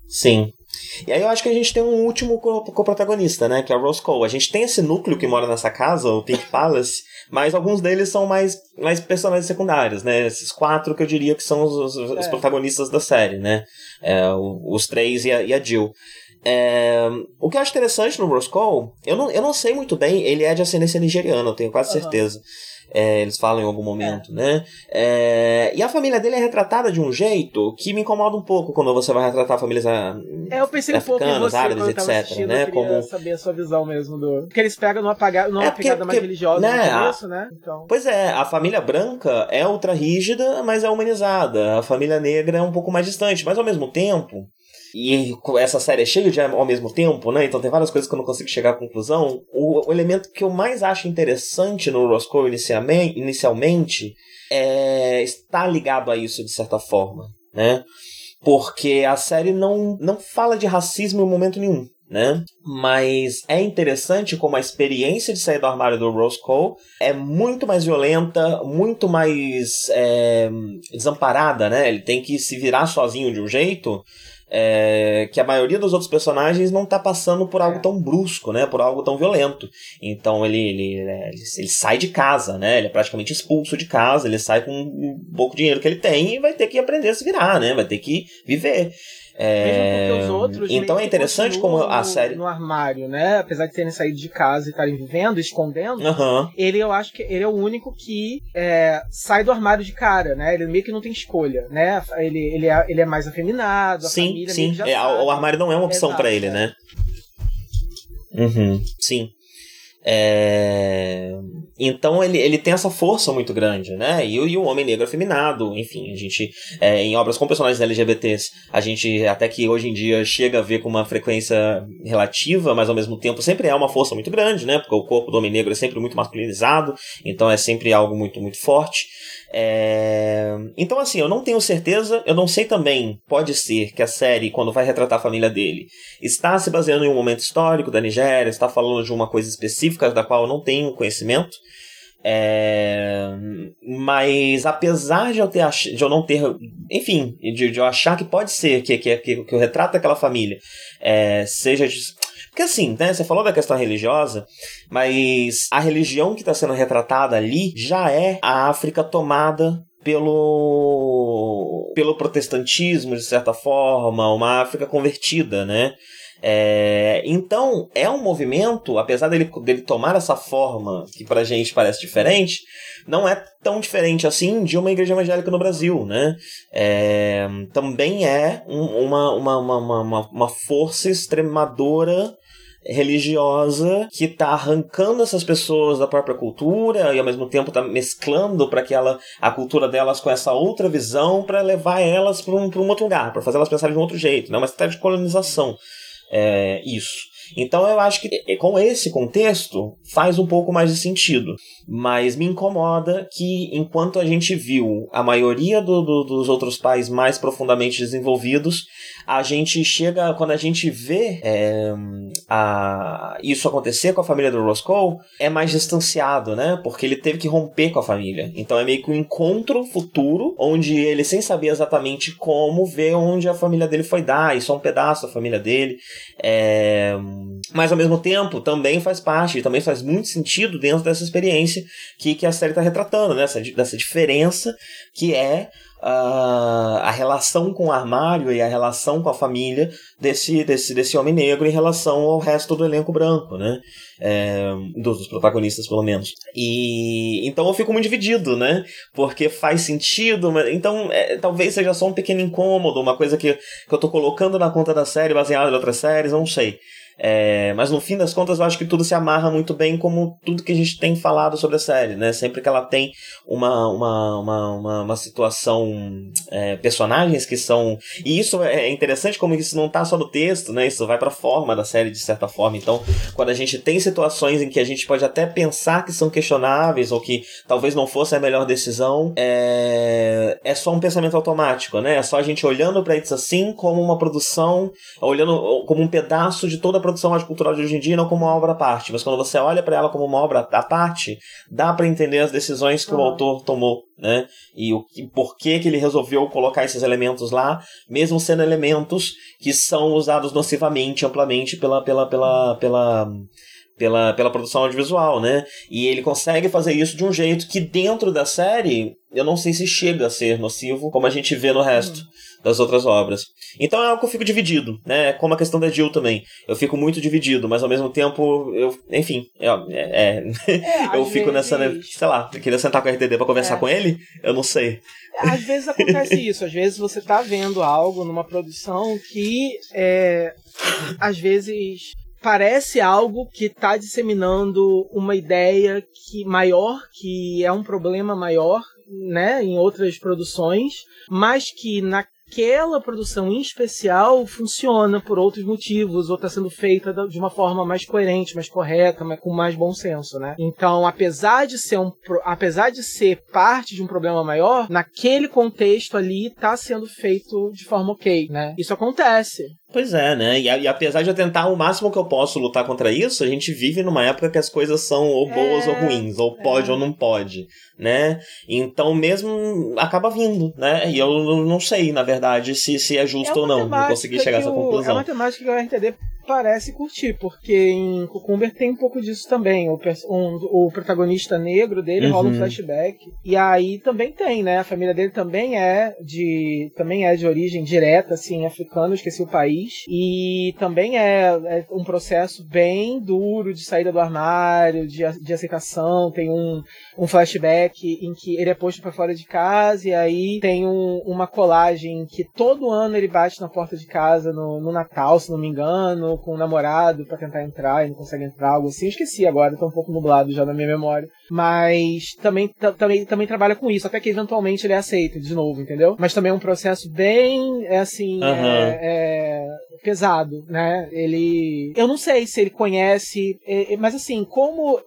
Sim. E aí eu acho que a gente tem um último co-protagonista, né? Que é o Rose Cole. A gente tem esse núcleo que mora nessa casa, o Pink Palace, mas alguns deles são mais, mais personagens secundários, né? Esses quatro que eu diria que são os, os, os é. protagonistas da série, né? É, os três e a, e a Jill. É, o que eu acho interessante no Rose Cole, eu não, eu não sei muito bem, ele é de ascendência nigeriana, eu tenho quase uhum. certeza é, eles falam em algum momento, é. né? É, e a família dele é retratada de um jeito que me incomoda um pouco quando você vai retratar famílias
ah, É, eu pensei um pouco em você árabes, etc, né? Eu Como saber a sua visão mesmo do porque eles pegam numa, apaga... numa é porque, pegada mais porque, religiosa né, no começo, né?
Então... Pois é, a família branca é ultra rígida, mas é humanizada. A família negra é um pouco mais distante, mas ao mesmo tempo e essa série é cheia de ao mesmo tempo, né? Então tem várias coisas que eu não consigo chegar à conclusão. O, o elemento que eu mais acho interessante no Roscoe inicialmente, é estar ligado a isso de certa forma, né? Porque a série não, não fala de racismo em momento nenhum. Né? Mas é interessante como a experiência de sair do armário do Rose Cole é muito mais violenta, muito mais é, desamparada, né? Ele tem que se virar sozinho de um jeito é, que a maioria dos outros personagens não tá passando por algo é. tão brusco, né? Por algo tão violento. Então ele, ele, ele, ele, sai de casa, né? Ele é praticamente expulso de casa, ele sai com um pouco dinheiro que ele tem e vai ter que aprender a se virar, né? Vai ter que viver. É... Outros, então é interessante como a série.
No armário, né? Apesar de terem saído de casa e estarem vivendo, escondendo,
uhum.
ele eu acho que ele é o único que é, sai do armário de cara, né? Ele meio que não tem escolha, né? Ele, ele, é, ele é mais afeminado, a
sim,
família
sim. É, o armário não é uma opção para ele, é. né? Uhum, sim. É... Então ele, ele tem essa força muito grande, né? E, e o homem negro afeminado, enfim, a gente, é, em obras com personagens LGBTs, a gente até que hoje em dia chega a ver com uma frequência relativa, mas ao mesmo tempo sempre é uma força muito grande, né? Porque o corpo do homem negro é sempre muito masculinizado, então é sempre algo muito, muito forte. É... Então, assim, eu não tenho certeza, eu não sei também, pode ser que a série, quando vai retratar a família dele, está se baseando em um momento histórico da Nigéria, está falando de uma coisa específica da qual eu não tenho conhecimento. É... Mas apesar de eu, ter ach... de eu não ter. Enfim, de, de eu achar que pode ser que, que, que, que o retrato daquela família é, seja. De porque assim, né, você falou da questão religiosa, mas a religião que está sendo retratada ali já é a África tomada pelo pelo protestantismo de certa forma, uma África convertida, né? É, então, é um movimento, apesar dele, dele tomar essa forma que pra gente parece diferente, não é tão diferente assim de uma igreja evangélica no Brasil, né? É, também é um, uma, uma, uma, uma, uma força extremadora religiosa que está arrancando essas pessoas da própria cultura e ao mesmo tempo está mesclando para que ela a cultura delas com essa outra visão para levar elas para um, um outro lugar, para fazer elas pensarem de um outro jeito, né? Uma estratégia de colonização. É, isso. Então eu acho que com esse contexto faz um pouco mais de sentido. Mas me incomoda que enquanto a gente viu a maioria do, do, dos outros pais mais profundamente desenvolvidos, a gente chega, quando a gente vê é, a, isso acontecer com a família do Roscoe, é mais distanciado, né? Porque ele teve que romper com a família. Então é meio que um encontro futuro, onde ele, sem saber exatamente como, vê onde a família dele foi dar, e só um pedaço da família dele. É, mas ao mesmo tempo, também faz parte, também faz muito sentido dentro dessa experiência que, que a série está retratando, né? Essa, dessa diferença que é a, a relação com o armário e a relação com a família desse, desse, desse homem negro em relação ao resto do elenco branco, né? É, dos, dos, protagonistas, pelo menos. E então eu fico muito dividido, né? Porque faz sentido, mas então é, talvez seja só um pequeno incômodo, uma coisa que, que eu tô colocando na conta da série baseada em outras séries, não sei. É, mas no fim das contas, eu acho que tudo se amarra muito bem como tudo que a gente tem falado sobre a série, né? Sempre que ela tem uma, uma, uma, uma, uma situação, é, personagens que são. E isso é interessante como isso não tá só no texto, né? Isso vai pra forma da série, de certa forma. Então, quando a gente tem situações em que a gente pode até pensar que são questionáveis ou que talvez não fosse a melhor decisão, é, é só um pensamento automático, né? É só a gente olhando para isso assim como uma produção, olhando como um pedaço de toda produção arte cultural de hoje em dia não como uma obra à parte, mas quando você olha para ela como uma obra à parte, dá para entender as decisões que o autor tomou, né? E o e por que que ele resolveu colocar esses elementos lá, mesmo sendo elementos que são usados nocivamente, amplamente pela pela pela pela pela, pela produção audiovisual, né? E ele consegue fazer isso de um jeito que dentro da série, eu não sei se chega a ser nocivo, como a gente vê no resto. Hum das outras obras. Então é algo que eu fico dividido, né? Como a questão da Jill também. Eu fico muito dividido, mas ao mesmo tempo, eu, enfim, é, é, é eu fico vezes... nessa, sei lá, eu queria sentar com o RTD para conversar é. com ele, eu não sei.
Às vezes acontece isso, às vezes você tá vendo algo numa produção que é, às vezes parece algo que está disseminando uma ideia que maior, que é um problema maior, né, em outras produções, mas que na aquela produção em especial funciona por outros motivos, ou está sendo feita de uma forma mais coerente, mais correta, mas com mais bom senso, né? Então, apesar de ser um, apesar de ser parte de um problema maior, naquele contexto ali está sendo feito de forma ok, né? Isso acontece.
Pois é, né? E, e, apesar de eu tentar o máximo que eu posso lutar contra isso, a gente vive numa época que as coisas são ou boas é, ou ruins, ou pode é. ou não pode, né? Então mesmo acaba vindo, né? E eu não sei, na verdade, se, se é justo é ou não. Não consegui chegar a essa conclusão.
É uma temática que o RTD parece curtir, porque em Cucumber tem um pouco disso também. O, um, o protagonista negro dele uhum. rola um flashback. E aí também tem, né? A família dele também é de. também é de origem direta, assim, africana, esqueci o país. E também é, é um processo bem duro de saída do armário, de, de aceitação. Tem um, um flashback em que ele é posto para fora de casa e aí tem um, uma colagem que todo ano ele bate na porta de casa no, no Natal, se não me engano com o namorado para tentar entrar e não consegue entrar, algo assim. Eu esqueci agora, tá um pouco nublado já na minha memória. Mas também, também, também trabalha com isso, até que eventualmente ele é aceito de novo, entendeu? Mas também é um processo bem, é assim, uhum. é, é, pesado, né? Ele. Eu não sei se ele conhece, é, é, mas assim, como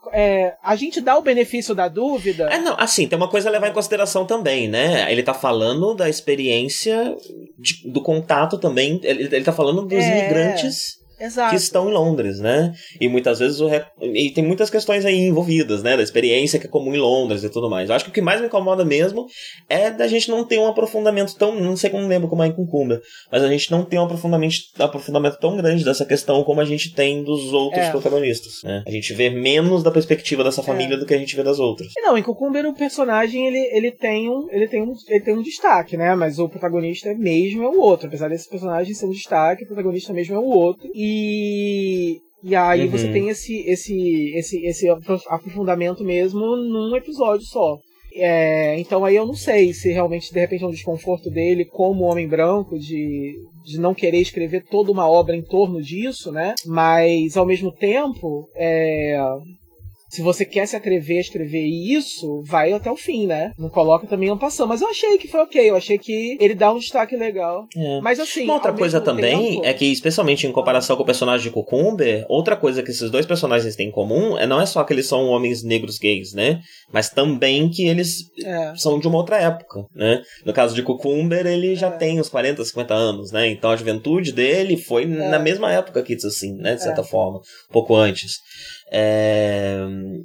a gente dá o benefício da dúvida.
É, não, assim, tem uma coisa a levar em consideração também, né? Ele tá falando da experiência de, do contato também. Ele, ele tá falando dos imigrantes
Exato.
que estão em Londres, né? E muitas vezes o e tem muitas questões aí envolvidas, né? Da experiência que é comum em Londres e tudo mais. Eu acho que o que mais me incomoda mesmo é da gente não ter um aprofundamento tão, não sei como lembro como é em Cucumba, mas a gente não tem um aprofundamento, aprofundamento tão grande dessa questão como a gente tem dos outros é. protagonistas, né? A gente vê menos da perspectiva dessa família é. do que a gente vê das outras.
Não, em Cucumber o personagem ele, ele tem um ele tem um ele tem um destaque, né? Mas o protagonista mesmo é o outro, apesar desse personagem ser um destaque, o protagonista mesmo é o outro. E e e aí uhum. você tem esse, esse, esse, esse aprofundamento mesmo num episódio só. É, então aí eu não sei se realmente de repente é um desconforto dele como homem branco de, de não querer escrever toda uma obra em torno disso, né? Mas ao mesmo tempo, é, se você quer se atrever a escrever isso, vai até o fim, né? Não coloca também um passão. Mas eu achei que foi ok, eu achei que ele dá um destaque legal. É. Mas assim.
Uma outra coisa também tempo... é que, especialmente em comparação com o personagem de Cucumber, outra coisa que esses dois personagens têm em comum é não é só que eles são homens negros gays, né? Mas também que eles é. são de uma outra época, né? No caso de Cucumber, ele já é. tem uns 40, 50 anos, né? Então a juventude dele foi é. na mesma época que isso, assim, né? De certa é. forma, um pouco antes. É,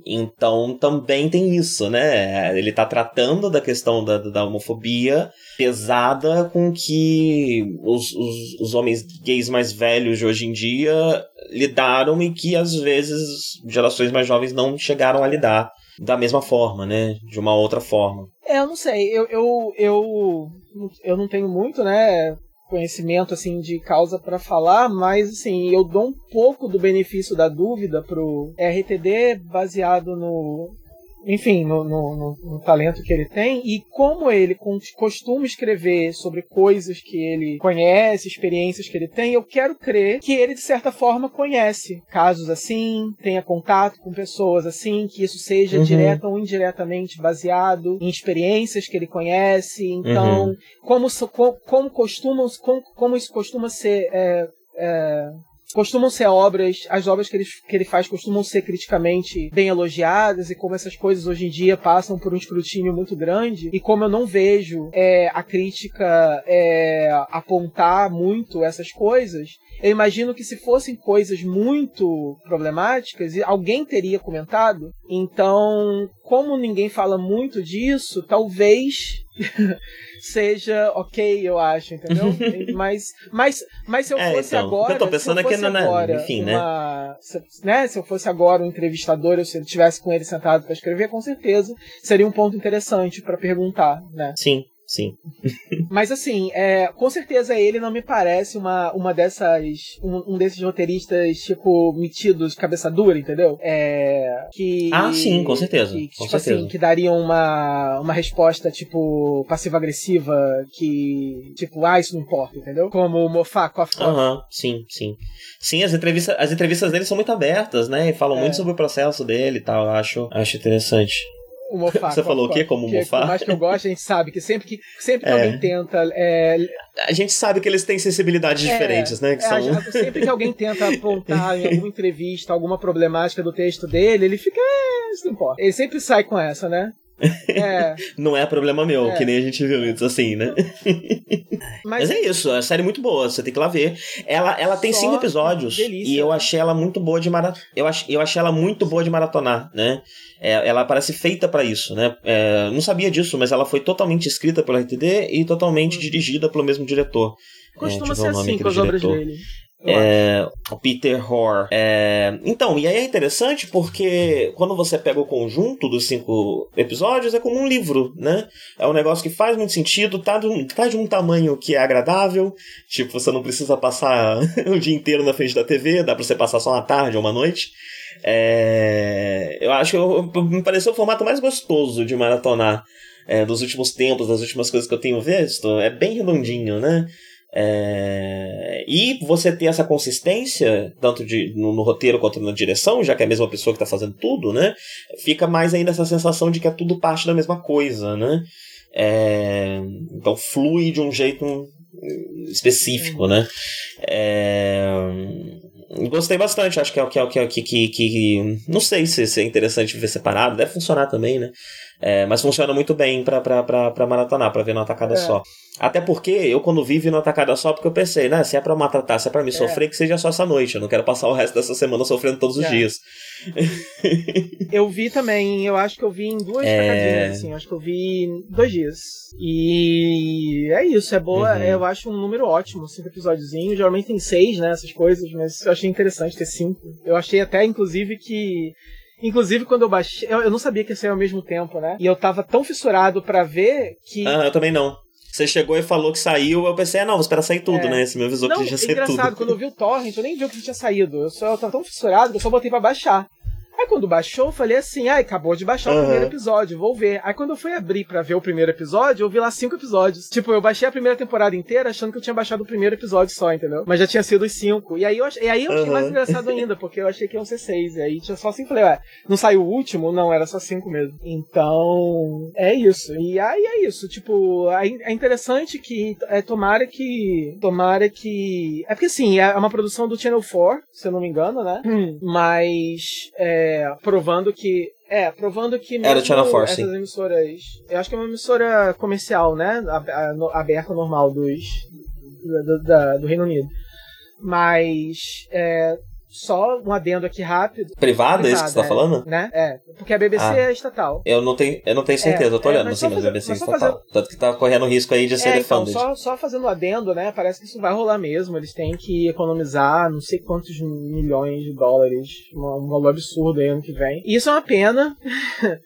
então também tem isso, né? Ele tá tratando da questão da, da homofobia pesada com que os, os, os homens gays mais velhos de hoje em dia lidaram e que às vezes gerações mais jovens não chegaram a lidar da mesma forma, né? De uma outra forma.
É, eu não sei. Eu, eu, eu, eu não tenho muito, né? Conhecimento assim de causa para falar, mas assim, eu dou um pouco do benefício da dúvida pro RTD baseado no enfim, no, no, no, talento que ele tem e como ele costuma escrever sobre coisas que ele conhece, experiências que ele tem, eu quero crer que ele, de certa forma, conhece casos assim, tenha contato com pessoas assim, que isso seja uhum. direta ou indiretamente baseado em experiências que ele conhece. Então, uhum. como, como, como, costumam, como, como isso costuma ser. É, é, costumam ser obras, as obras que ele, que ele faz costumam ser criticamente bem elogiadas e como essas coisas hoje em dia passam por um escrutínio muito grande e como eu não vejo é, a crítica é, apontar muito essas coisas, eu imagino que se fossem coisas muito problemáticas, alguém teria comentado. Então, como ninguém fala muito disso, talvez seja ok, eu acho, entendeu? mas, mas, mas se eu é, fosse então, agora.
Eu tô pensando aqui na. Agora, enfim, né?
uma, né? Se, né? Se eu fosse agora um entrevistador, ou se eu estivesse com ele sentado para escrever, com certeza seria um ponto interessante para perguntar, né?
Sim. Sim.
Mas assim, é, com certeza ele não me parece uma, uma dessas. Um, um desses roteiristas, tipo, metidos, cabeça dura, entendeu? É. Que.
Ah, sim, com certeza. Que, com
tipo
certeza.
assim, que dariam uma, uma resposta, tipo, passiva-agressiva, que. Tipo, ah, isso não importa, entendeu? Como o Moffat, Coffee
Aham, uhum, sim, sim. Sim, as entrevistas, as entrevistas dele são muito abertas, né? E falam é. muito sobre o processo dele e tal. Acho, acho interessante
o Mofá.
Você falou o quê? Como o Mofá?
Por mais que eu goste, a gente sabe que sempre que, sempre que é. alguém tenta. É...
A gente sabe que eles têm sensibilidades é, diferentes, né? Que
é, são... Sempre que alguém tenta apontar em alguma entrevista alguma problemática do texto dele, ele fica. É, isso não importa. Ele sempre sai com essa, né?
É. não é problema meu, é. que nem a gente viu isso assim, né? Mas, Mas, é isso, a série é muito boa, você tem que lá ver. Ela, ela tem cinco episódios delícia, e eu achei ela muito boa de maratonar. Eu, ach, eu achei ela muito boa de maratonar, né? É, ela parece feita para isso, né? É, não sabia disso, mas ela foi totalmente escrita pela RTD e totalmente hum. dirigida pelo mesmo diretor.
Costuma é, ser assim com as obras dele.
É, o Peter Hoare. É, então, e aí é interessante porque quando você pega o conjunto dos cinco episódios, é como um livro, né? É um negócio que faz muito sentido, tá de, tá de um tamanho que é agradável, tipo, você não precisa passar o dia inteiro na frente da TV, dá pra você passar só uma tarde ou uma noite. É, eu acho que me pareceu o formato mais gostoso de maratonar é, dos últimos tempos, das últimas coisas que eu tenho visto. É bem redondinho, né? É... E você ter essa consistência, tanto de, no, no, roteiro quanto na direção, já que é a mesma pessoa que está fazendo tudo, né? Fica mais ainda essa sensação de que é tudo parte da mesma coisa, né? É... Então flui de um jeito específico, né? É... Gostei bastante, acho que é o que é o que, é, que, que, que, Não sei se, se é interessante ver separado, deve funcionar também, né? É, mas funciona muito bem pra, pra, pra, pra maratonar, pra ver numa tacada é. só. Até porque eu, quando vi, vi numa tacada só, porque eu pensei, né? Se é pra maltratar, se é pra me é. sofrer, que seja só essa noite. Eu não quero passar o resto dessa semana sofrendo todos os é. dias.
eu vi também, eu acho que eu vi em duas é... tacadinhas, assim. Acho que eu vi em dois dias. E é isso, é boa. Uhum. Eu acho um número ótimo, cinco episódiozinhos. Geralmente tem seis, né? Essas coisas, mas eu achei interessante ter cinco. Eu achei até, inclusive, que Inclusive, quando eu baixei. Eu, eu não sabia que ia sair ao mesmo tempo, né? E eu tava tão fissurado para ver que.
Ah, eu também não. Você chegou e falou que saiu, eu pensei, ah, não, vou esperar sair tudo, é. né? Você me avisou não, que tinha saído tudo.
engraçado, quando eu vi o torrent, eu nem vi o que tinha saído. Eu, só, eu tava tão fissurado que eu só botei pra baixar. Aí quando baixou, eu falei assim, ai, acabou de baixar
Uhum.
o primeiro episódio, vou ver. Aí quando eu fui abrir pra ver o primeiro episódio, eu vi lá cinco episódios. Tipo, eu baixei a primeira temporada inteira achando que eu tinha baixado o primeiro episódio só, entendeu? Mas já tinha sido os cinco. E aí eu, ach- e aí eu achei
Uhum.
mais engraçado ainda, porque eu achei que iam ser seis. E aí tinha só cinco. Falei, ué, não saiu o último? Não, era só cinco mesmo. Então, é isso. E aí é isso. Tipo, é interessante que é, tomara que. Tomara que. É porque assim, é uma produção do Channel 4, se eu não me engano, né? Mas é, provando que. É, provando que
Era Channel 4,
essas
sim.
emissoras. Eu acho que é uma emissora comercial, né? Aberta normal dos. Da- do Reino Unido. Mas. É, só um adendo aqui rápido.
Privada, é isso que você tá
Privada,
falando?
Né? É, porque a BBC
Ah.
é estatal.
Eu não tenho, eu não tenho certeza,
É,
eu tô
é,
olhando
só
mas o BBC
só
estatal. Tanto que tá correndo risco aí de ser
É, então, só, só fazendo um adendo, né? Parece que isso vai rolar mesmo. Eles têm que economizar não sei quantos milhões de dólares, um, um valor absurdo aí ano que vem. E isso é uma pena,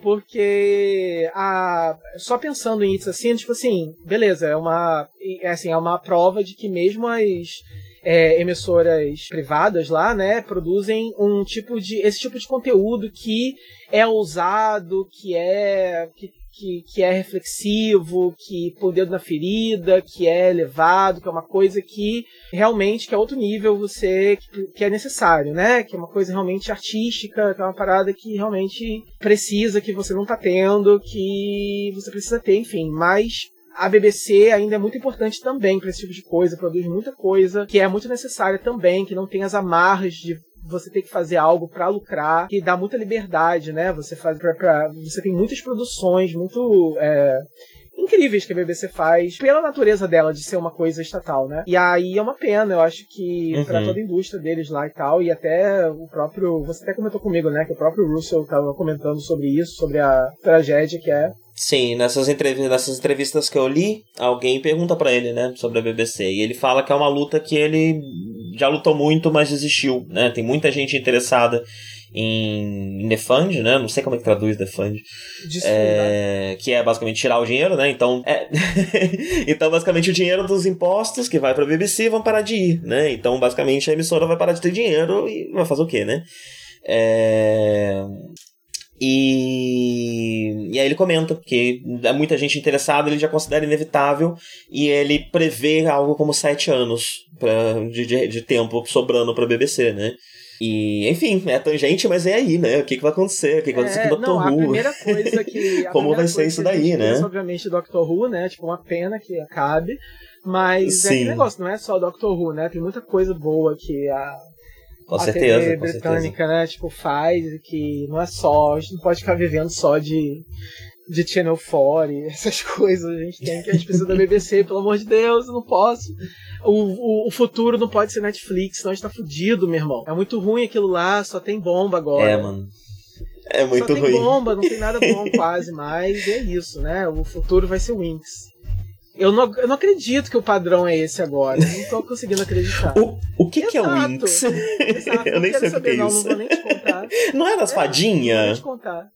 porque a, só pensando em isso assim, tipo assim, beleza, é uma, é assim, é uma prova de que mesmo as é, emissoras privadas lá, né, produzem um tipo de esse tipo de conteúdo que é ousado, que é que, que, que é reflexivo, que põe o dedo na ferida, que é elevado, que é uma coisa que realmente que é outro nível você que, é necessário, né? Que é uma coisa realmente artística, que é uma parada que realmente precisa, que você não tá tendo, que você precisa ter, enfim, mas a BBC ainda é muito importante também para esse tipo de coisa, produz muita coisa que é muito necessária também, que não tem as amarras de você ter que fazer algo para lucrar, que dá muita liberdade, né? Você faz pra, pra- você tem muitas produções muito é, incríveis que a BBC faz pela natureza dela de ser uma coisa estatal, né? E aí é uma pena, eu acho que
Uhum.
pra toda a indústria deles lá e tal, e até o próprio, você até comentou comigo, né, que o próprio Russell tava comentando sobre isso, sobre a tragédia que é
Sim, nessas entrevistas, nessas entrevistas que eu li, alguém pergunta pra ele, né, sobre a BBC. E ele fala que é uma luta que ele já lutou muito, mas desistiu, né? Tem muita gente interessada em, defund, né? Não sei como é que traduz defund. É, que é basicamente tirar o dinheiro, né? Então, é, então basicamente o dinheiro dos impostos que vai pra BBC vão parar de ir, né? Então, basicamente a emissora vai parar de ter dinheiro e vai fazer o quê, né? É, e, e aí ele comenta que é muita gente interessada, ele já considera inevitável e ele prevê algo como sete anos pra, de, de, de tempo sobrando pra BBC, né? E, enfim, é tangente, mas é aí, né? O que, que vai acontecer? O que, que vai acontecer com o Dr.
É, não, a
Who?
primeira coisa que. a
Como vai ser isso
a
daí, né?
pensa, obviamente, Doctor Who, né? Tipo, uma pena que acabe. Mas é
Sim.
aquele negócio, não é só Doctor Who, né? Tem muita coisa boa que a,
Com
a
certeza,
TV
com certeza.
britânica, né? Tipo, faz que não é só. A gente não pode ficar vivendo só de. De Channel 4 e essas coisas. A gente tem que. A gente precisa da BBC, pelo amor de Deus, eu não posso. O, o, o futuro não pode ser Netflix, senão a gente tá fudido, meu irmão. É muito ruim aquilo lá, só tem bomba agora.
É, mano. É muito
Só tem
ruim.
bomba, não tem nada bom quase mais, e é isso, né? O futuro vai ser Winx. Eu não, eu não acredito que o padrão é esse agora. Não tô conseguindo acreditar.
O, o que, que é o. Winx?
Exato,
eu nem sei o que é
não,
isso.
Não vou nem te contar.
Não é das
É, Não vou
fadinhas?
te contar.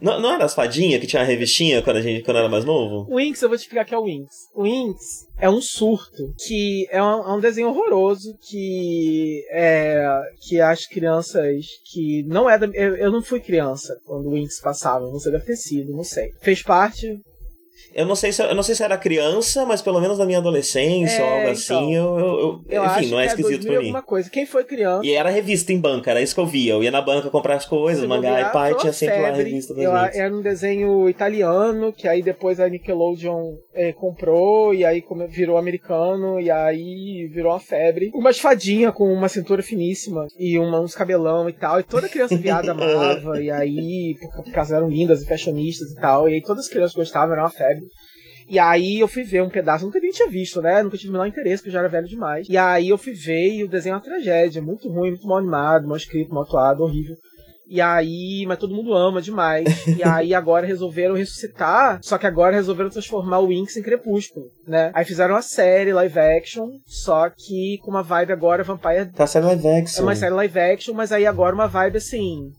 Não, não é das fadinhas que tinha a revistinha quando a gente quando era mais novo?
O Winx, eu vou te explicar que é o Winx. O Winx é um surto, que é um, é um desenho horroroso, que é que as crianças que não é da, eu, eu não fui criança quando o Winx passava, você deve ter sido, não sei. Fez parte
Eu não sei se eu não sei se era criança, mas pelo menos na minha adolescência
É,
ou algo
então.
assim, eu, eu- eu-
Eu
enfim,
acho
não é
que
esquisito
2000
pra mim.
alguma coisa. Quem foi criança?
E era revista em banca, era isso que eu via. Eu ia na banca comprar as coisas,
se
mangá e pai,
uma
tinha sempre lá a
febre.
revista
Eu-. Era um desenho italiano, que aí depois a Nickelodeon eh, comprou, e aí virou americano, e aí virou uma febre. Umas fadinhas com uma cintura finíssima, e uma- uns cabelão e tal, e toda criança viada amava, e aí, por, por causa eram lindas e fashionistas e tal, e aí todas as crianças gostavam, era uma febre. E aí eu fui ver um pedaço, nunca nem tinha visto, né? Nunca tive o menor interesse, porque eu já era velho demais. E aí eu fui ver e o desenho é uma tragédia, muito ruim, muito mal animado, mal escrito, mal atuado, horrível. E aí, mas todo mundo ama demais. E aí agora resolveram ressuscitar, só que agora resolveram transformar o Winx em Crepúsculo, né? Aí fizeram uma série live action, só que com uma vibe agora Vampire
Tá sendo live
é
action.
uma série live action, mas aí agora uma vibe assim.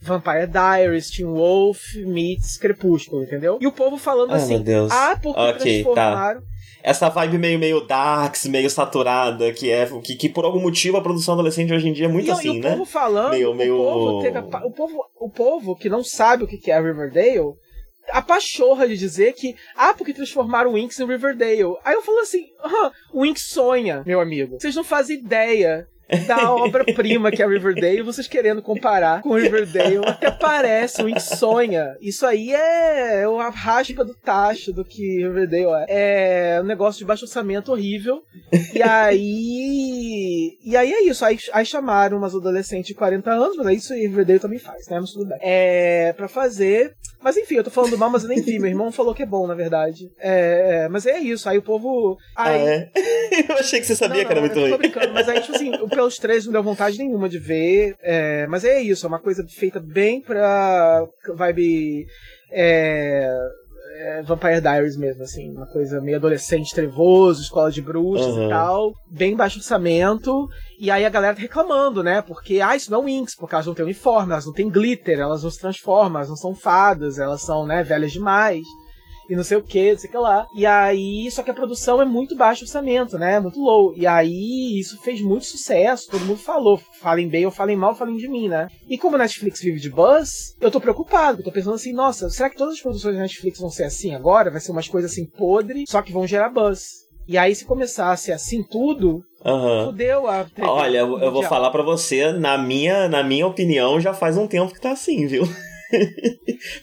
Vampire Diaries, Teen Wolf meets Crepúsculo, entendeu? E o povo falando
Ai,
assim,
meu Deus.
ah, porque
Ok, tá.
transformaram...
Essa vibe meio, meio darks, meio saturada, que é. Que, que por algum motivo a produção adolescente hoje em dia é muito
e,
assim,
e o
né?
povo falando,
Meio- meio-
O, povo teve a o, povo, o povo que não sabe o que que é Riverdale, a pachorra de dizer que, ah, porque transformaram o Winx em Riverdale. Aí eu falo assim, ah, o Winx sonha, meu amigo. Vocês não fazem ideia da obra-prima que é Riverdale, vocês querendo comparar com Riverdale, até parece, o Winx sonha. Isso aí é a raspa do tacho do que Riverdale é. É um negócio de baixo orçamento horrível. E aí. E aí é isso. Aí, aí chamaram umas adolescentes de 40 anos, mas é isso aí Riverdale também faz, né? Mas tudo bem. É. Pra fazer. Mas enfim, eu tô falando mal, mas eu nem vi. Meu irmão falou que é bom, na verdade. É, é, mas é isso. Aí o povo.
Ah,
Aí,
é? eu achei que você sabia
não,
que era
não,
muito ruim.
brincando, mas aí, tipo assim, pelos três não deu vontade nenhuma de ver. é, mas é isso, é uma coisa feita bem pra vibe. É, é, Vampire Diaries mesmo, assim, uma coisa meio adolescente, trevoso, escola de bruxas
Uhum.
e tal, bem baixo orçamento, e aí a galera tá reclamando, né, porque, ah, isso não é Winx, porque elas não têm uniforme, elas não têm glitter, elas não se transformam, elas não são fadas, elas são, né, velhas demais e não sei o que, não sei o que lá. E aí, só que a produção é muito baixo orçamento, né? Muito low. E aí, isso fez muito sucesso, todo mundo falou. Falem bem ou falem mal, falem de mim, né? E como a Netflix vive de buzz, eu tô preocupado. Eu tô pensando assim, nossa, será que todas as produções da Netflix vão ser assim agora? Vai ser umas coisas assim podre, só que vão gerar buzz. E aí, se ser assim tudo,
Aham.
fudeu a
Olha, eu, eu vou falar pra você, na minha, na minha opinião, já faz um tempo que tá assim, viu?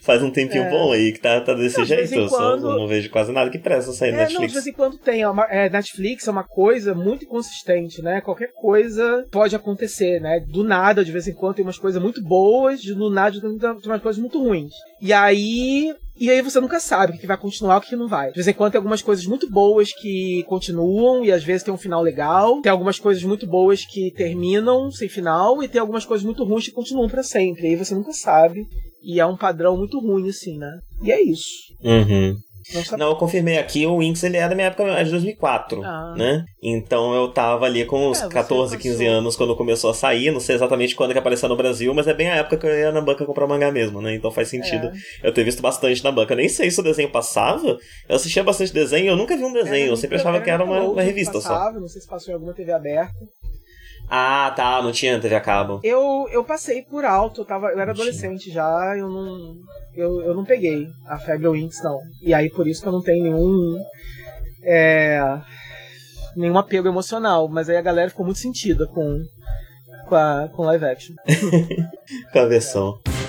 Faz um tempinho
É.
bom aí que tá, tá desse
Não, de
jeito.
em
Eu,
quando-
eu não vejo quase nada que presta sair
É, não, de
Netflix.
vez em quando tem. É uma- é, Netflix é uma coisa muito inconsistente, né? Qualquer coisa pode acontecer, né? Do nada, de vez em quando, tem umas coisas muito boas, do nada tem umas coisas muito ruins. E aí. E aí você nunca sabe o que vai continuar o que não vai. De vez em quando tem algumas coisas muito boas que continuam e às vezes tem um final legal. Tem algumas coisas muito boas que terminam sem final e tem algumas coisas muito ruins que continuam pra sempre. E aí você nunca sabe. E é um padrão muito ruim, assim, né? E é isso.
Uhum.
Não sabe.
Não, eu confirmei aqui, o Winx ele é da minha época é de 2004,
Ah.
né? Então eu tava ali com uns
É, você
14, 15
passou.
anos quando começou a sair, não sei exatamente quando que apareceu no Brasil, mas é bem a época que eu ia na banca comprar mangá mesmo, né? Então faz sentido
É.
eu ter visto bastante na banca. Nem sei se o desenho passava, eu assistia bastante desenho, eu nunca vi um desenho, eu sempre achava que era uma, uma revista só.
passava, Não sei se passou em alguma TV aberta.
Ah, tá, não tinha TV a cabo.
Eu, eu passei por alto, eu, tava, eu era
Não tinha.
adolescente já, eu não. Eu, eu não peguei a febre Winx, não. E aí por isso que eu não tenho nenhum. É, nenhum apego emocional. Mas aí a galera ficou muito sentida com, com, a, com live action.
Com a versão.
20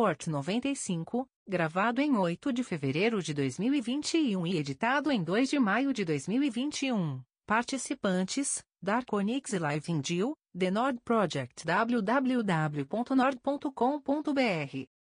Report 95, gravado em 8 de fevereiro de 2021 e editado em 2 de maio de 2021. Participantes: Dark Onyx e Live Indio, The Nord Project www.nord.com.br.